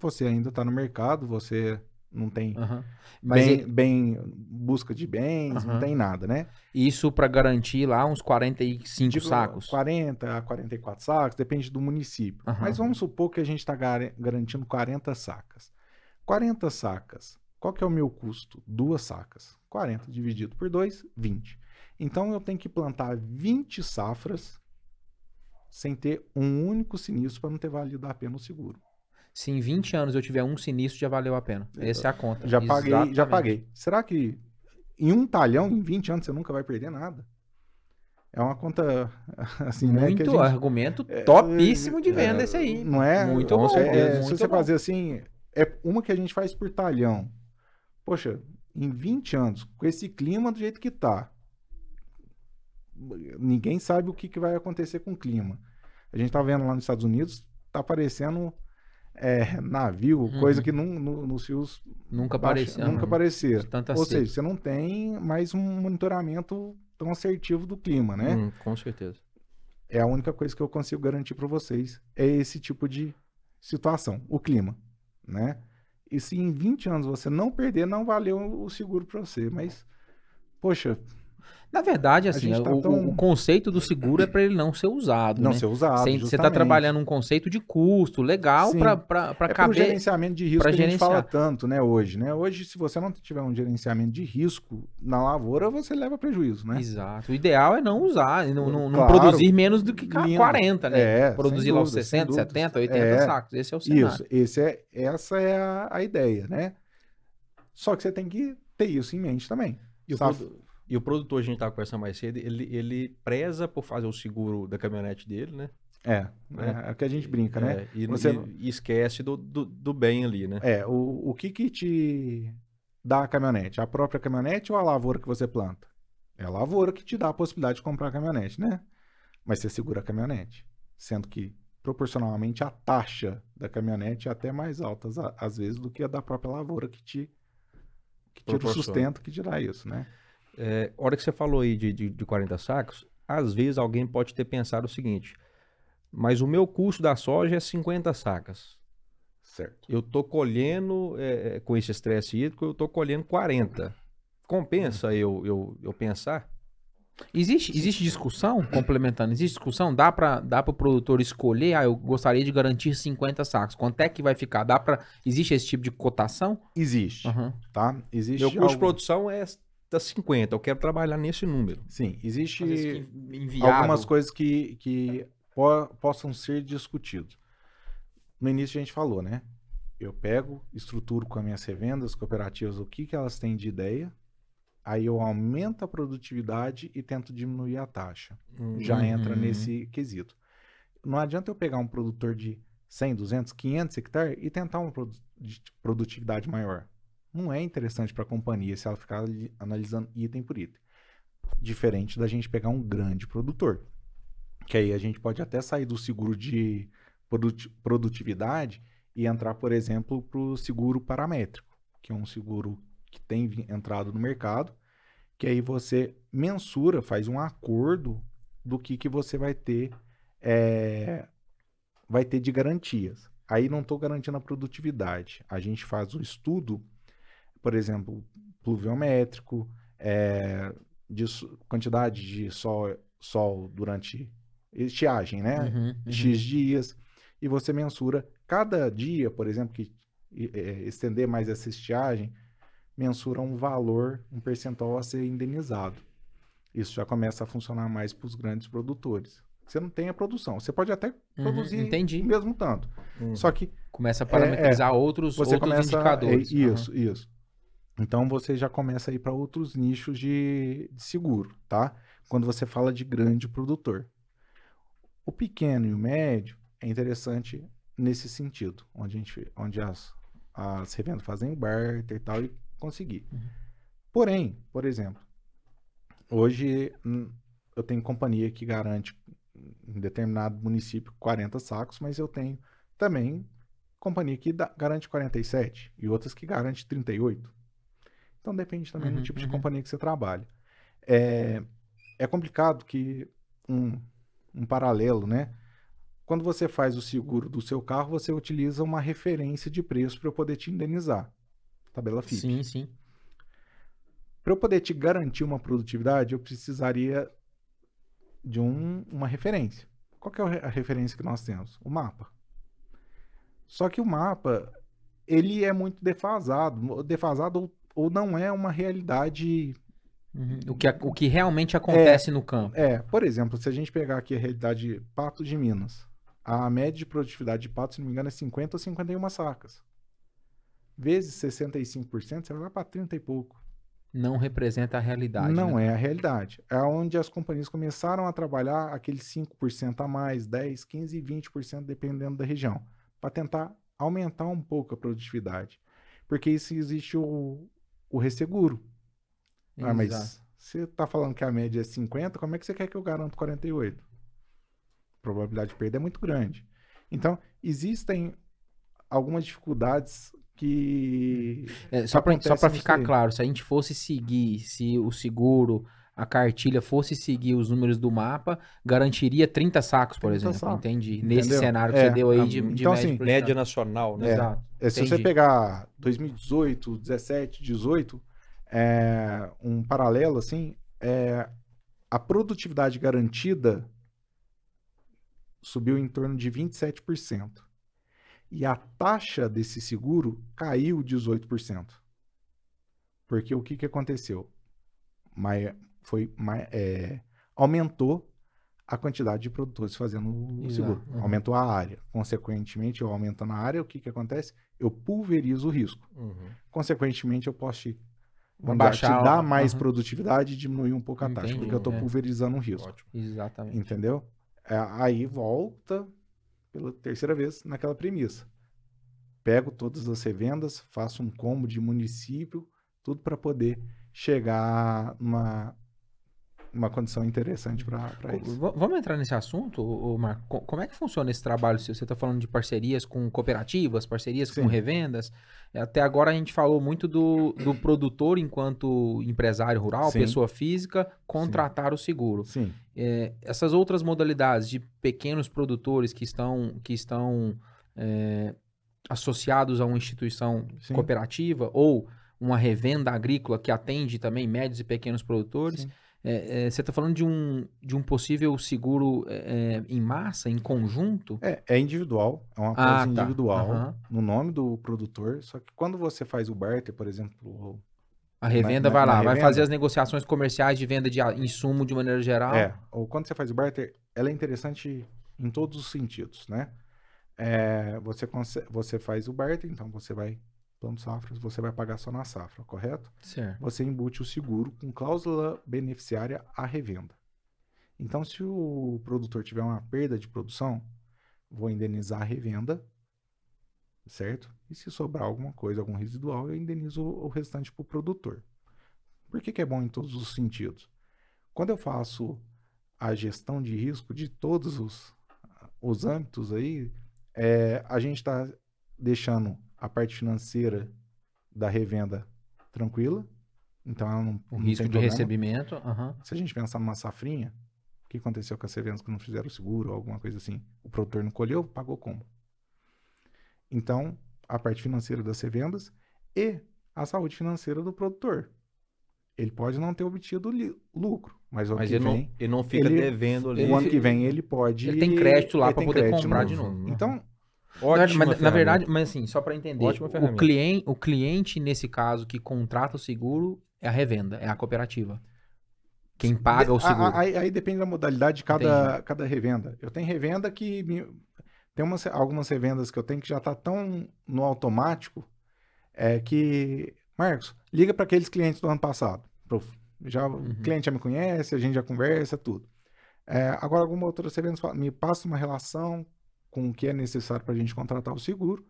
você ainda está no mercado, você não tem. Mas bem, e- bem busca de bens, não Aham. tem nada, né? isso para garantir lá uns 45 Tipo, sacos. 40 a 44 sacos, depende do município. Aham. Mas vamos supor que a gente está garantindo 40 sacas. 40 sacas, qual que é o meu custo? Duas sacas. 40 dividido por 2, 20. Então eu tenho que plantar 20 safras sem ter um único sinistro para não ter valido a pena o seguro. Se em 20 anos eu tiver um sinistro, já valeu a pena. Essa é a conta. Já paguei, já paguei. Será que em um talhão, em 20 anos, você nunca vai perder nada? É uma conta *laughs* assim, né? Muito que a gente- argumento topíssimo de venda esse aí. Não é? Muito bom, muito Se você bom. fazer assim, é uma que a gente faz por talhão. Poxa, em 20 anos, com esse clima do jeito que tá, ninguém sabe o que, que vai acontecer com o clima. A gente tá vendo lá nos Estados Unidos, tá aparecendo é, navio, Uhum. coisa que no, nos fios Nunca apareceu. nunca aparecia. Ou seca. seja, você não tem mais um monitoramento tão assertivo do clima, né? Hum, com certeza. É a única coisa que eu consigo garantir para vocês é esse tipo de situação, o clima, né? E se em 20 anos você não perder, não valeu o seguro para você, mas poxa, Na verdade, assim, gente tá o, tão- o conceito do seguro é para ele não ser usado. não né? ser usado, Você está trabalhando um conceito de custo legal para é caber. gerenciamento de risco que a gente fala tanto, né, hoje, né? Hoje, se você não tiver um gerenciamento de risco na lavoura, você leva prejuízo, né? Exato. O ideal é não usar, não, não, não Claro. produzir menos do que ca- Lindo. 40, né? É, produzir lá os dúvida, sem 60, dúvida. 70, 80 É. sacos. Esse é o cenário. Isso, esse é, essa é a, a ideia, né? Só que você tem que ter isso em mente também. E o, e o produtor, a gente estava conversando mais cedo, ele, ele preza por fazer o seguro da caminhonete dele, né? É, é, é o que a gente brinca, né? É, e, Você- e- e esquece do, do, do bem ali, né? É, o, o que que te dá a caminhonete? A própria caminhonete ou a lavoura que você planta? É a lavoura que te dá a possibilidade de comprar a caminhonete, né? Mas você segura a caminhonete. Sendo que, proporcionalmente, a taxa da caminhonete é até mais alta, às- vezes, do que a da própria lavoura que te que tira o sustento que te dá isso, né? É, a hora que você falou aí de, de, de 40 sacos, às vezes alguém pode ter pensado o seguinte, mas o meu custo da soja é 50 sacas. Certo. Eu tô colhendo, é, é, com esse estresse hídrico, eu tô colhendo 40. Compensa eu, eu, eu pensar? Existe, existe discussão, complementando, existe discussão? Dá para dá o produtor escolher? Ah, eu gostaria de garantir 50 sacos. Quanto é que vai ficar? Dá para Existe esse tipo de cotação? Existe, Aham. tá? Existe Meu custo de produção é 50, eu quero trabalhar nesse número. Sim, existe algumas coisas que, que po- possam ser discutidas. No início a gente falou, né? Eu pego, estruturo com as minhas revendas, cooperativas, o que, que elas têm de ideia, aí eu aumento a produtividade e tento diminuir a taxa. Já Uhum. entra nesse quesito. Não adianta eu pegar um produtor de 100, 200, 500 hectares e tentar uma produ- de produtividade maior. Não é interessante para a companhia se ela ficar ali analisando item por item. Diferente da gente pegar um grande produtor. Que aí a gente pode até sair do seguro de produti- produtividade e entrar, por exemplo, para o seguro paramétrico, que é um seguro que tem entrado no mercado, que aí você mensura, faz um acordo do que, que você vai ter é, vai ter de garantias. Aí não estou garantindo a produtividade. A gente faz o estudo, por exemplo, pluviométrico, é, de quantidade de sol, sol durante estiagem, né? Uhum, uhum. X dias, e você mensura cada dia, por exemplo, que é, estender mais essa estiagem, mensura um valor, um percentual a ser indenizado. Isso já começa a funcionar mais para os grandes produtores. Você não tem a produção. Você pode até Uhum, produzir entendi. mesmo tanto. Hum. Só que Começa a parametrizar outros, você outros começa. indicadores. é, Aham. isso, isso. Então você já começa a ir para outros nichos de, de seguro, tá? Quando você fala de grande produtor. O pequeno e o médio é interessante nesse sentido, onde, a gente, onde as, as revendas fazem barter e tal, e conseguir. Uhum. Porém, por exemplo, hoje hum, eu tenho companhia que garante em determinado município 40 sacos, mas eu tenho também companhia que dá- garante 47 e outras que garante 38. Então depende também do Uhum, tipo de uhum. companhia que você trabalha. É, é complicado que um, um paralelo, né? Quando você faz o seguro do seu carro, você utiliza uma referência de preço para eu poder te indenizar. Tabela FIP. Sim, sim. Para eu poder te garantir uma produtividade, eu precisaria de um- uma referência. Qual que é a referência que nós temos? O mapa. Só que o mapa, ele é muito defasado, defasado ou, ou não é uma realidade. Uhum. O, que, o que realmente acontece no campo. É, por exemplo, se a gente pegar aqui a realidade de Patos de Minas, a média de produtividade de Patos, se não me engano, é 50 ou 51 sacas. Vezes 65%, você vai lá para 30 e pouco. Não representa a realidade. Não né? é a realidade. É onde as companhias começaram a trabalhar aqueles 5% a mais, 10, 15 e 20% dependendo da região, para tentar aumentar um pouco a produtividade. Porque isso existe o, o resseguro. Ah, mas você está falando que a média é 50, como é que você quer que eu garanto 48? A probabilidade de perda é muito grande. Então, existem algumas dificuldades que É, só para ficar claro, se a gente fosse seguir, se o seguro, a cartilha fosse seguir os números do mapa, garantiria 30 sacos, por 30 exemplo. sacos. Entendi. Nesse Entendeu? cenário que É, você deu aí de, de então, média assim. Média nacional, né? Exato. É, se você pegar 2018, 17, 18, é, um paralelo assim, é, a produtividade garantida subiu em torno de 27%. E a taxa desse seguro caiu 18%. Porque o que, que aconteceu? Mai- foi, mai- é, aumentou a quantidade de produtores fazendo o seguro. uhum. Aumentou a área. Consequentemente, eu aumentando a área, o que, que acontece? Eu pulverizo o risco. Uhum. Consequentemente, eu posso te, Baixar te dar mais aham. produtividade e diminuir um pouco a taxa, Entendi, porque eu estou é. pulverizando o risco. Ótimo. Exatamente. Entendeu? É, aí volta pela terceira vez naquela premissa. Pego todas as revendas, faço um combo de município, tudo para poder chegar numa uma condição interessante para isso. Vamos entrar nesse assunto, Marco? Co- Como é que funciona esse trabalho? seu? Você está falando de parcerias com cooperativas, parcerias com Sim. revendas. Até agora a gente falou muito do, do produtor enquanto empresário rural, Sim. pessoa física, contratar o seguro. Sim, É, essas outras modalidades de pequenos produtores que estão, que estão é, associados a uma instituição Sim. cooperativa ou uma revenda agrícola que atende também médios e pequenos produtores. Sim. É, é, você está falando de um, de um possível seguro é, é, em massa, em conjunto? É, é individual, é uma Ah, pólice tá. individual, Aham. no nome do produtor, só que quando você faz o barter, por exemplo, A revenda na- vai lá, na vai revenda? fazer as negociações comerciais de venda de insumo de maneira geral. É, ou quando você faz o barter, ela é interessante em todos os sentidos, né? É, você, você faz o barter, então você vai, plano safras, você vai pagar só na safra, correto? Certo. Você embute o seguro com cláusula beneficiária à revenda. Então, se o produtor tiver uma perda de produção, vou indenizar a revenda, certo? E se sobrar alguma coisa, algum residual, eu indenizo o restante para o produtor. Por que, que é bom em todos os sentidos? Quando eu faço a gestão de risco de todos os, os âmbitos aí, é, a gente está deixando a parte financeira da revenda tranquila. Então, ela não, O não risco de recebimento. aham. Se a gente pensar numa safrinha, o que aconteceu com as revendas que não fizeram seguro ou alguma coisa assim? O produtor não colheu, pagou como? Então, a parte financeira das revendas e a saúde financeira do produtor. ele pode não ter obtido lucro, mas o ano Mas que ele vem, não, ele não fica ele- devendo ali. o ano que vem ele pode. Ele tem crédito lá tem poder comprar novo. de novo. Então, Na, Ótima mas, na verdade, mas assim, só para entender, Ótima o ferramenta. cliente, o cliente, nesse caso, que contrata o seguro é a revenda, é a cooperativa. Quem paga o seguro. a- Aí, aí depende da modalidade de cada, cada revenda. Eu tenho revenda que. me- tem umas, algumas revendas que eu tenho que já tá tão no automático é que. Marcos, liga para aqueles clientes do ano passado. Pro- Já, Uhum. O cliente já me conhece, a gente já conversa, tudo. É, agora, alguma outra revenda me passa uma relação com o que é necessário para a gente contratar o seguro.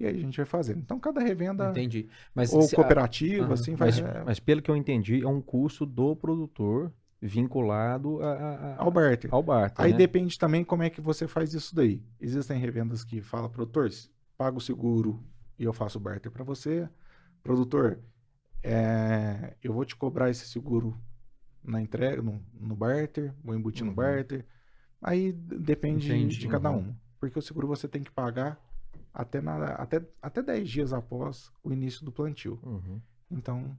E aí a gente vai fazendo. Então, cada revenda, Entendi. Mas ou se- cooperativa, Aham. assim, vai. Mas, mas pelo que eu entendi, é um custo do produtor vinculado a- a- a- ao barter. ao barter, Aí né? depende também como é que você faz isso daí. Existem revendas que falam, produtor, paga o seguro e eu faço o barter para você. Produtor, é, eu vou te cobrar esse seguro na entrega, no, no barter, vou embutir no Uhum. barter. Aí depende Entendi, de cada uhum. um. Porque o seguro você tem que pagar até, na, até, até 10 dias após o início do plantio. Uhum. Então,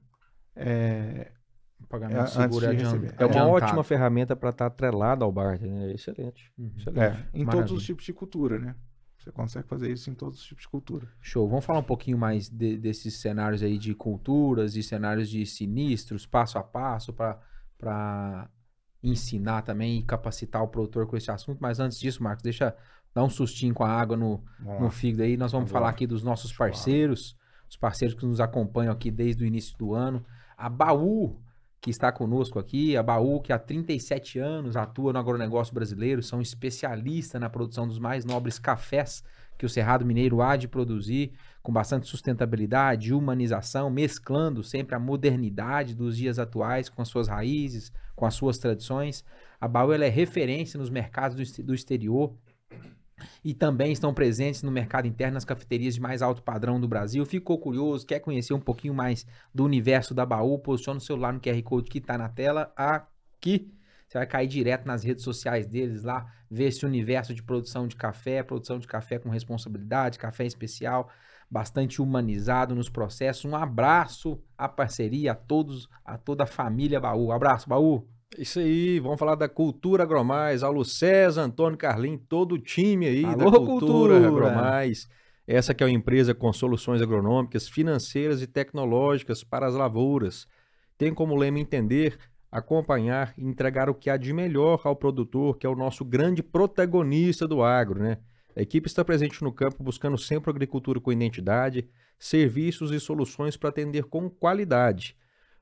é, o pagamento é, seguro é, antes de adian- receber. É uma adiantado. ótima ferramenta para estar atrelado ao barter, né? Excelente. Uhum. Excelente. é, em todos Maravilha. os tipos de cultura, né? Você consegue fazer isso em todos os tipos de cultura. Show. Vamos falar um pouquinho mais de- desses cenários aí de culturas e cenários de sinistros, passo a passo, para ensinar também e capacitar o produtor com esse assunto. Mas antes disso, Marcos, deixa dar um sustinho com a água no, no fígado aí. Nós vamos Vamos falar lá. aqui dos nossos parceiros, os parceiros que nos acompanham aqui desde o início do ano. A Baú, que está conosco aqui, a Baú, que há 37 anos atua no agronegócio brasileiro, são especialistas na produção dos mais nobres cafés que o Cerrado Mineiro há de produzir, com bastante sustentabilidade, humanização, mesclando sempre a modernidade dos dias atuais com as suas raízes, com as suas tradições. A Baú ela é referência nos mercados do do exterior, e também estão presentes no mercado interno nas cafeterias de mais alto padrão do Brasil. Ficou curioso, quer conhecer um pouquinho mais do universo da Baú? Posiciona o celular no QR Code que está na tela aqui. Você vai cair direto nas redes sociais deles lá, ver esse universo de produção de café, produção de café com responsabilidade, café especial, bastante humanizado nos processos. Um abraço à parceria, a todos, a toda a família Baú. Abraço, Baú. Isso aí, vamos falar da Cultura Agromais, Aulo César, Antônio Carlim, todo o time aí da Alô, Cultura, Cultura! Agromais. Essa que é uma empresa com soluções agronômicas, financeiras e tecnológicas para as lavouras. Tem como lema entender, acompanhar e entregar o que há de melhor ao produtor, que é o nosso grande protagonista do agro, né? A equipe está presente no campo buscando sempre agricultura com identidade, serviços e soluções para atender com qualidade.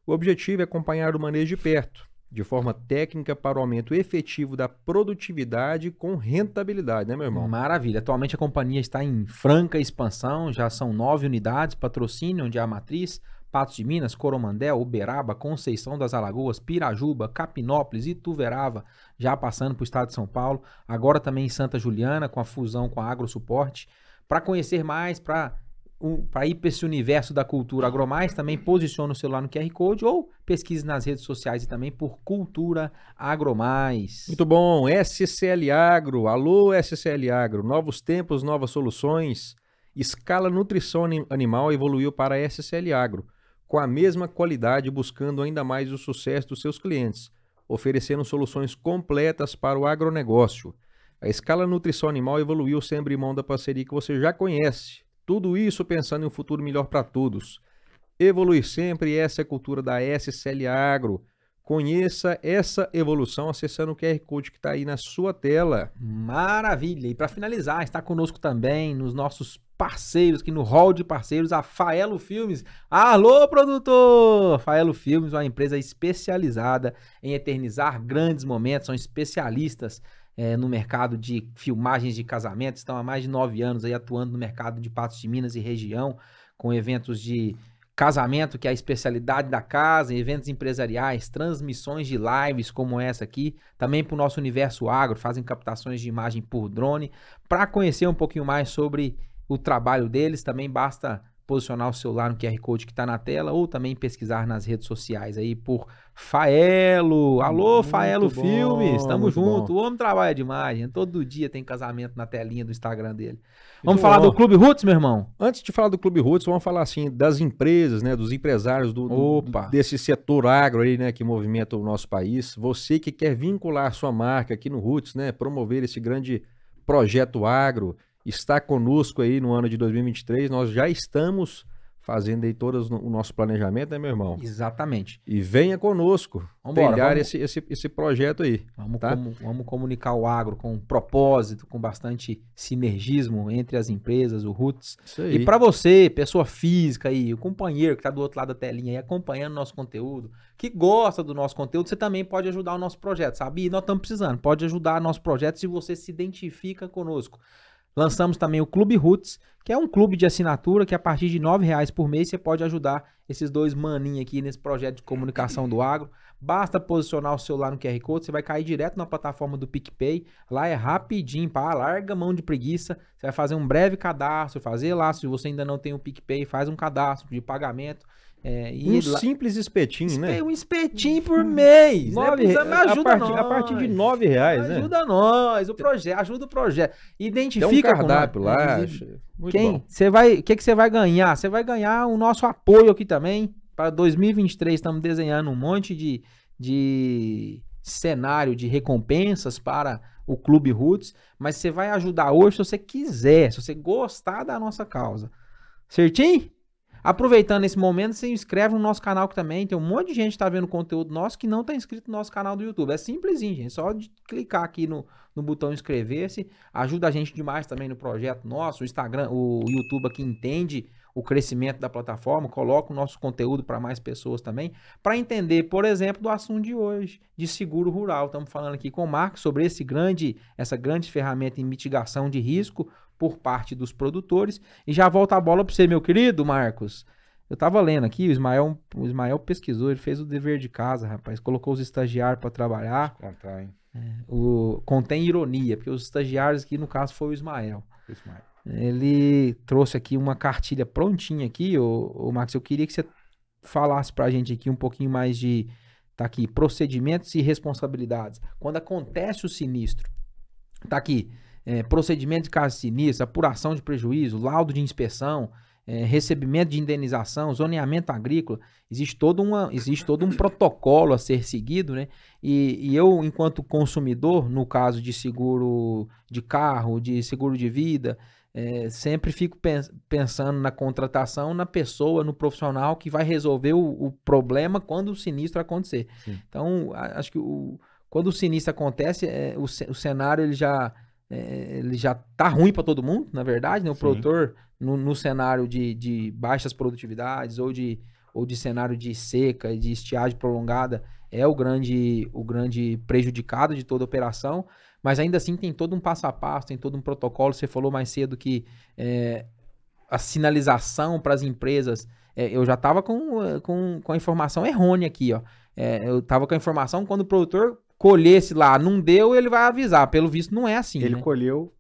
O objetivo é acompanhar o manejo de perto, de forma técnica para o aumento efetivo da produtividade com rentabilidade, né, meu irmão? Maravilha. Atualmente a companhia está em franca expansão, já são nove unidades, patrocínio, onde é a matriz, Patos de Minas, Coromandel, Uberaba, Conceição das Alagoas, Pirajuba, Capinópolis, Ituverava, já passando para o estado de São Paulo, agora também em Santa Juliana, com a fusão com a AgroSuporte. Para conhecer mais, para para ir para esse universo da cultura agromais, também posiciona o celular no QR Code ou pesquise nas redes sociais e também por Cultura Agromais. Muito bom, SCL Agro, alô SCL Agro, novos tempos, novas soluções. Escala Nutrição Ani- Animal evoluiu para a SCL Agro, com a mesma qualidade, buscando ainda mais o sucesso dos seus clientes, oferecendo soluções completas para o agronegócio. A Escala Nutrição Animal evoluiu sem abrir mão da parceria que você já conhece. Tudo isso pensando em um futuro melhor para todos. Evoluir sempre, essa é a cultura da SCL Agro. Conheça essa evolução acessando o QR Code que está aí na sua tela. Maravilha! E para finalizar, está conosco também nos nossos parceiros, aqui no hall de parceiros, a Faelo Filmes. Alô, produtor! Faelo Filmes, uma empresa especializada em eternizar grandes momentos, são especialistas eh, no mercado de filmagens de casamento, estão há mais de nove anos aí atuando no mercado de Patos de Minas e região, com eventos de casamento, que é a especialidade da casa, eventos empresariais, transmissões de lives como essa aqui, também para o nosso universo agro, fazem captações de imagem por drone. Para conhecer um pouquinho mais sobre o trabalho deles, também basta posicionar o celular no QR Code que está na tela ou também pesquisar nas redes sociais aí por Faelo. Alô, Muito Faelo bom, Filmes, tamo muito junto. bom. O homem trabalha demais, gente. todo dia tem casamento na telinha do Instagram dele. Muito Vamos falar bom. do Clube Roots, meu irmão? Antes de falar do Clube Roots, vamos falar assim das empresas, né, dos empresários do, do- Opa. desse setor agro aí, né, que movimenta o nosso país. Você que quer vincular sua marca aqui no Roots, né, promover esse grande projeto agro, está conosco aí no ano de 2023. Nós já estamos fazendo aí todo o nosso planejamento, né, meu irmão? Exatamente. E venha conosco Vambora, trilhar vamos- esse, esse, esse projeto aí. Vamos, Tá. vamos comunicar o agro com propósito, com bastante sinergismo entre as empresas, o aí. E para você, pessoa física aí, o companheiro que tá do outro lado da telinha aí, acompanhando nosso conteúdo, que gosta do nosso conteúdo, você também pode ajudar o nosso projeto, sabe? E nós estamos precisando, pode ajudar nosso projeto se você se identifica conosco. Lançamos também o Clube Roots, que é um clube de assinatura que a partir de 9 reais por mês você pode ajudar esses dois maninhos aqui nesse projeto de comunicação do agro. Basta posicionar o celular no QR Code, você vai cair direto na plataforma do PicPay. Lá é rapidinho, pá, larga mão de preguiça. Você vai fazer um breve cadastro, fazer lá, se você ainda não tem o PicPay, faz um cadastro de pagamento. É, Um lá- simples espetinho, né? Espe- um espetinho por mês. né? Nove, Precisa- me a, ajuda partir, a nós. partir de nove reais, né? Ajuda nós, o projeto, ajuda o projeto. Tem um Identifica cardápio lá. Muito quem? Você vai, o que que você vai ganhar? Você vai ganhar o nosso apoio aqui também. Para 2023 estamos desenhando um monte de, de cenário de recompensas para o Clube Roots, mas você vai ajudar hoje se você quiser, se você gostar da nossa causa. Certinho? Aproveitando esse momento, se inscreve no nosso canal que também tem um monte de gente que tá vendo conteúdo nosso que não tá inscrito no nosso canal do YouTube. É simplesinho, gente. Só de clicar aqui no, no botão inscrever-se. Ajuda a gente demais também no projeto nosso. O Instagram, o YouTube aqui entende o crescimento da plataforma, coloca o nosso conteúdo para mais pessoas também, para entender, por exemplo, do assunto de hoje, de seguro rural. Estamos falando aqui com o Marcos sobre esse grande, essa grande ferramenta em mitigação de risco por parte dos produtores. E já volta a bola para você, meu querido Marcos. Eu tava lendo aqui, o Ismael, o Ismael pesquisou, ele fez o dever de casa, rapaz, colocou os estagiários para trabalhar. Contar, hein? O, contém ironia, porque os estagiários aqui, no caso, foi o Ismael. Ismael. Ele trouxe aqui uma cartilha prontinha aqui, ô, ô Marcos, eu queria que você falasse pra gente aqui um pouquinho mais de, tá aqui, procedimentos e responsabilidades. Quando acontece o sinistro, tá aqui, é, procedimento de caso sinistro, apuração de prejuízo, laudo de inspeção, é, recebimento de indenização, zoneamento agrícola, existe todo, uma, existe todo um protocolo a ser seguido, né? E, e eu, enquanto consumidor, no caso de seguro de carro, de seguro de vida, é, sempre fico pens- pensando na contratação, na pessoa, no profissional que vai resolver o, o problema quando o sinistro acontecer. Sim. Então, a- acho que o, quando o sinistro acontece, é, o, o cenário ele já é, ele já tá ruim para todo mundo, na verdade, né? O Sim. produtor no, no cenário de, de baixas produtividades ou de, ou de cenário de seca, de estiagem prolongada, é o grande, o grande prejudicado de toda a operação, mas ainda assim tem todo um passo a passo, tem todo um protocolo. Você falou mais cedo que é, a sinalização para as empresas, é, eu já estava com, eh, com, com a informação errônea aqui, ó. É, eu estava com a informação quando o produtor colhesse lá, não deu, ele vai avisar. Pelo visto, não é assim. Ele né? colheu,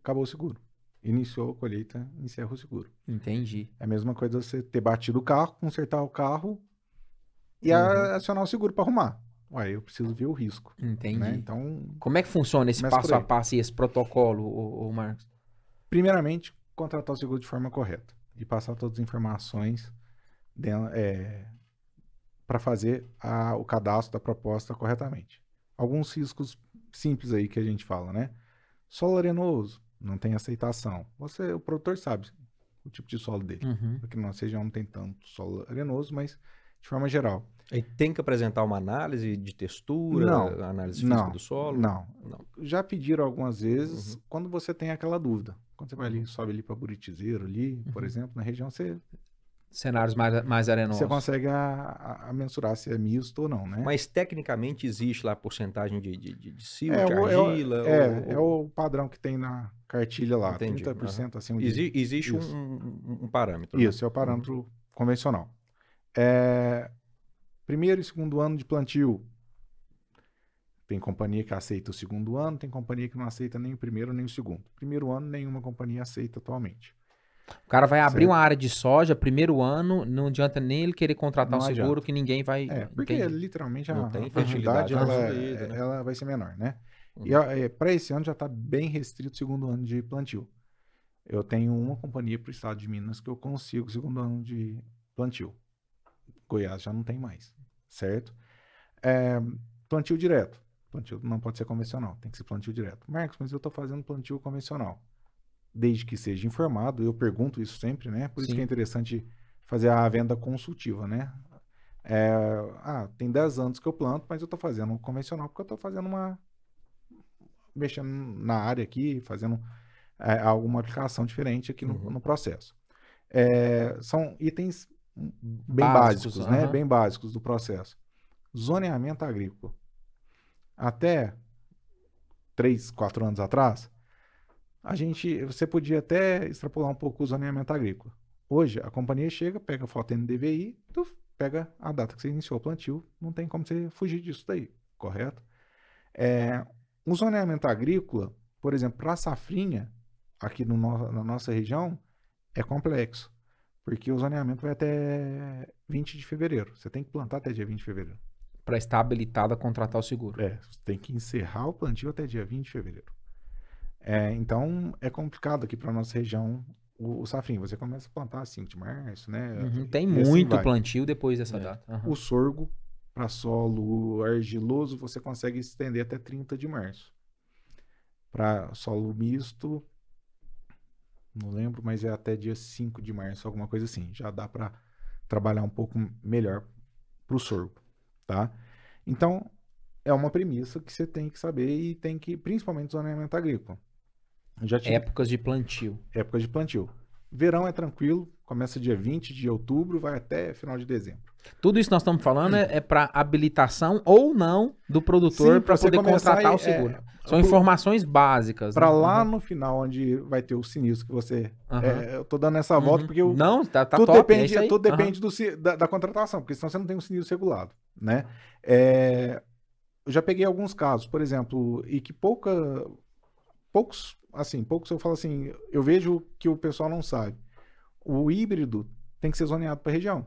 acabou o seguro. Iniciou a colheita, encerra o seguro. Entendi. É a mesma coisa você ter batido o carro, consertar o carro e Uhum. acionar o seguro para arrumar. Ué, eu preciso ver o risco. Entendi. Né? Então, Como é que funciona esse passo a passo e esse protocolo, ô, ô Marcos? primeiramente, contratar o seguro de forma correta e passar todas as informações para fazer a- o cadastro da proposta corretamente. Alguns riscos simples aí que a gente fala, né? Solo arenoso, não tem aceitação. Você, o produtor sabe o tipo de solo dele. Uhum. Aqui na nossa região não tem tanto solo arenoso, mas de forma geral. Aí tem que apresentar uma análise de textura, Não, análise física não, do solo? Não. Não. Já pediram algumas vezes Uhum. quando você tem aquela dúvida. Quando você vai ali, sobe ali para Buritizeiro ali, por Uhum. exemplo, na região, você, Cenários mais, mais arenosos. você consegue a, a- mensurar se é misto ou não, né? Mas tecnicamente existe lá a porcentagem de, de, de, de silt, é, é, o- argila? é, ou- é o padrão que tem na cartilha lá, Entendi, 30% acima de... Exi- existe um, um- um parâmetro. né? Isso, é o parâmetro convencional. É, primeiro e segundo ano de plantio. Tem companhia que aceita o segundo ano, tem companhia que não aceita nem o primeiro nem o segundo. Primeiro ano, nenhuma companhia aceita atualmente. O cara vai abrir Certo. uma área de soja, primeiro ano, não adianta nem ele querer contratar Não um seguro adianta. que ninguém vai. É, porque Entendi. literalmente a, tem fertilidade ela, construída, né? ela vai ser menor, né? E Uhum. para esse ano já está bem restrito o segundo ano de plantio. Eu tenho uma companhia para o estado de Minas que eu consigo segundo ano de plantio. Goiás já não tem mais, certo? É, plantio direto. Plantio não pode ser convencional, tem que ser plantio direto. Marcos, mas eu estou fazendo plantio convencional. Desde que seja informado, eu pergunto isso sempre, né? Por isso Sim. que é interessante fazer a venda consultiva, né? É, ah, tem 10 anos que eu planto, mas eu estou fazendo um convencional porque eu estou fazendo uma. mexendo na área aqui, fazendo é, alguma aplicação diferente aqui no, Uhum. no processo. É, são itens bem Básicos, básicos, né? aham. Bem básicos do processo. Zoneamento agrícola. Até 3, 4 anos atrás, a gente, você podia até extrapolar um pouco o zoneamento agrícola. Hoje, a companhia chega, pega a foto NDVI, tuf, pega a data que você iniciou o plantio, não tem como você fugir disso daí, correto? É, o zoneamento agrícola, por exemplo, para a safrinha, aqui no no- na nossa região, é complexo, porque o zoneamento vai até 20 de fevereiro. Você tem que plantar até dia 20 de fevereiro. Para estar habilitado a contratar o seguro. É, você tem que encerrar o plantio até dia 20 de fevereiro. É, então, é complicado aqui para nossa região o, o safrinho. Você começa a plantar 5 de março, né? Uhum, Tem assim muito vai. plantio depois dessa É. data. Aham. O sorgo, para solo argiloso, você consegue estender até 30 de março. Para solo misto, não lembro, mas é até dia 5 de março, alguma coisa assim. Já dá para trabalhar um pouco melhor para o sorgo, tá? Então, é uma premissa que você tem que saber e tem que, principalmente zoneamento agrícola. Eu Já tive Épocas de plantio. época de plantio. Verão é tranquilo, começa dia 20 de outubro, vai até final de dezembro. Tudo isso nós estamos falando é, para habilitação ou não do produtor para poder contratar e- o seguro. é, São pro- informações básicas. Pra né? lá Uhum. no final, onde vai ter o sinistro que você. Aham. é, eu tô dando essa volta Uhum. porque o, Não, tá, tá tudo top, é depende, aí. tudo depende do, da, da contratação, porque senão você não tem um sinistro regulado, né? É, eu já peguei alguns casos, por exemplo, e que pouca, poucos, assim, poucos eu falo assim, eu vejo que o pessoal não sabe. O híbrido tem que ser zoneado para região.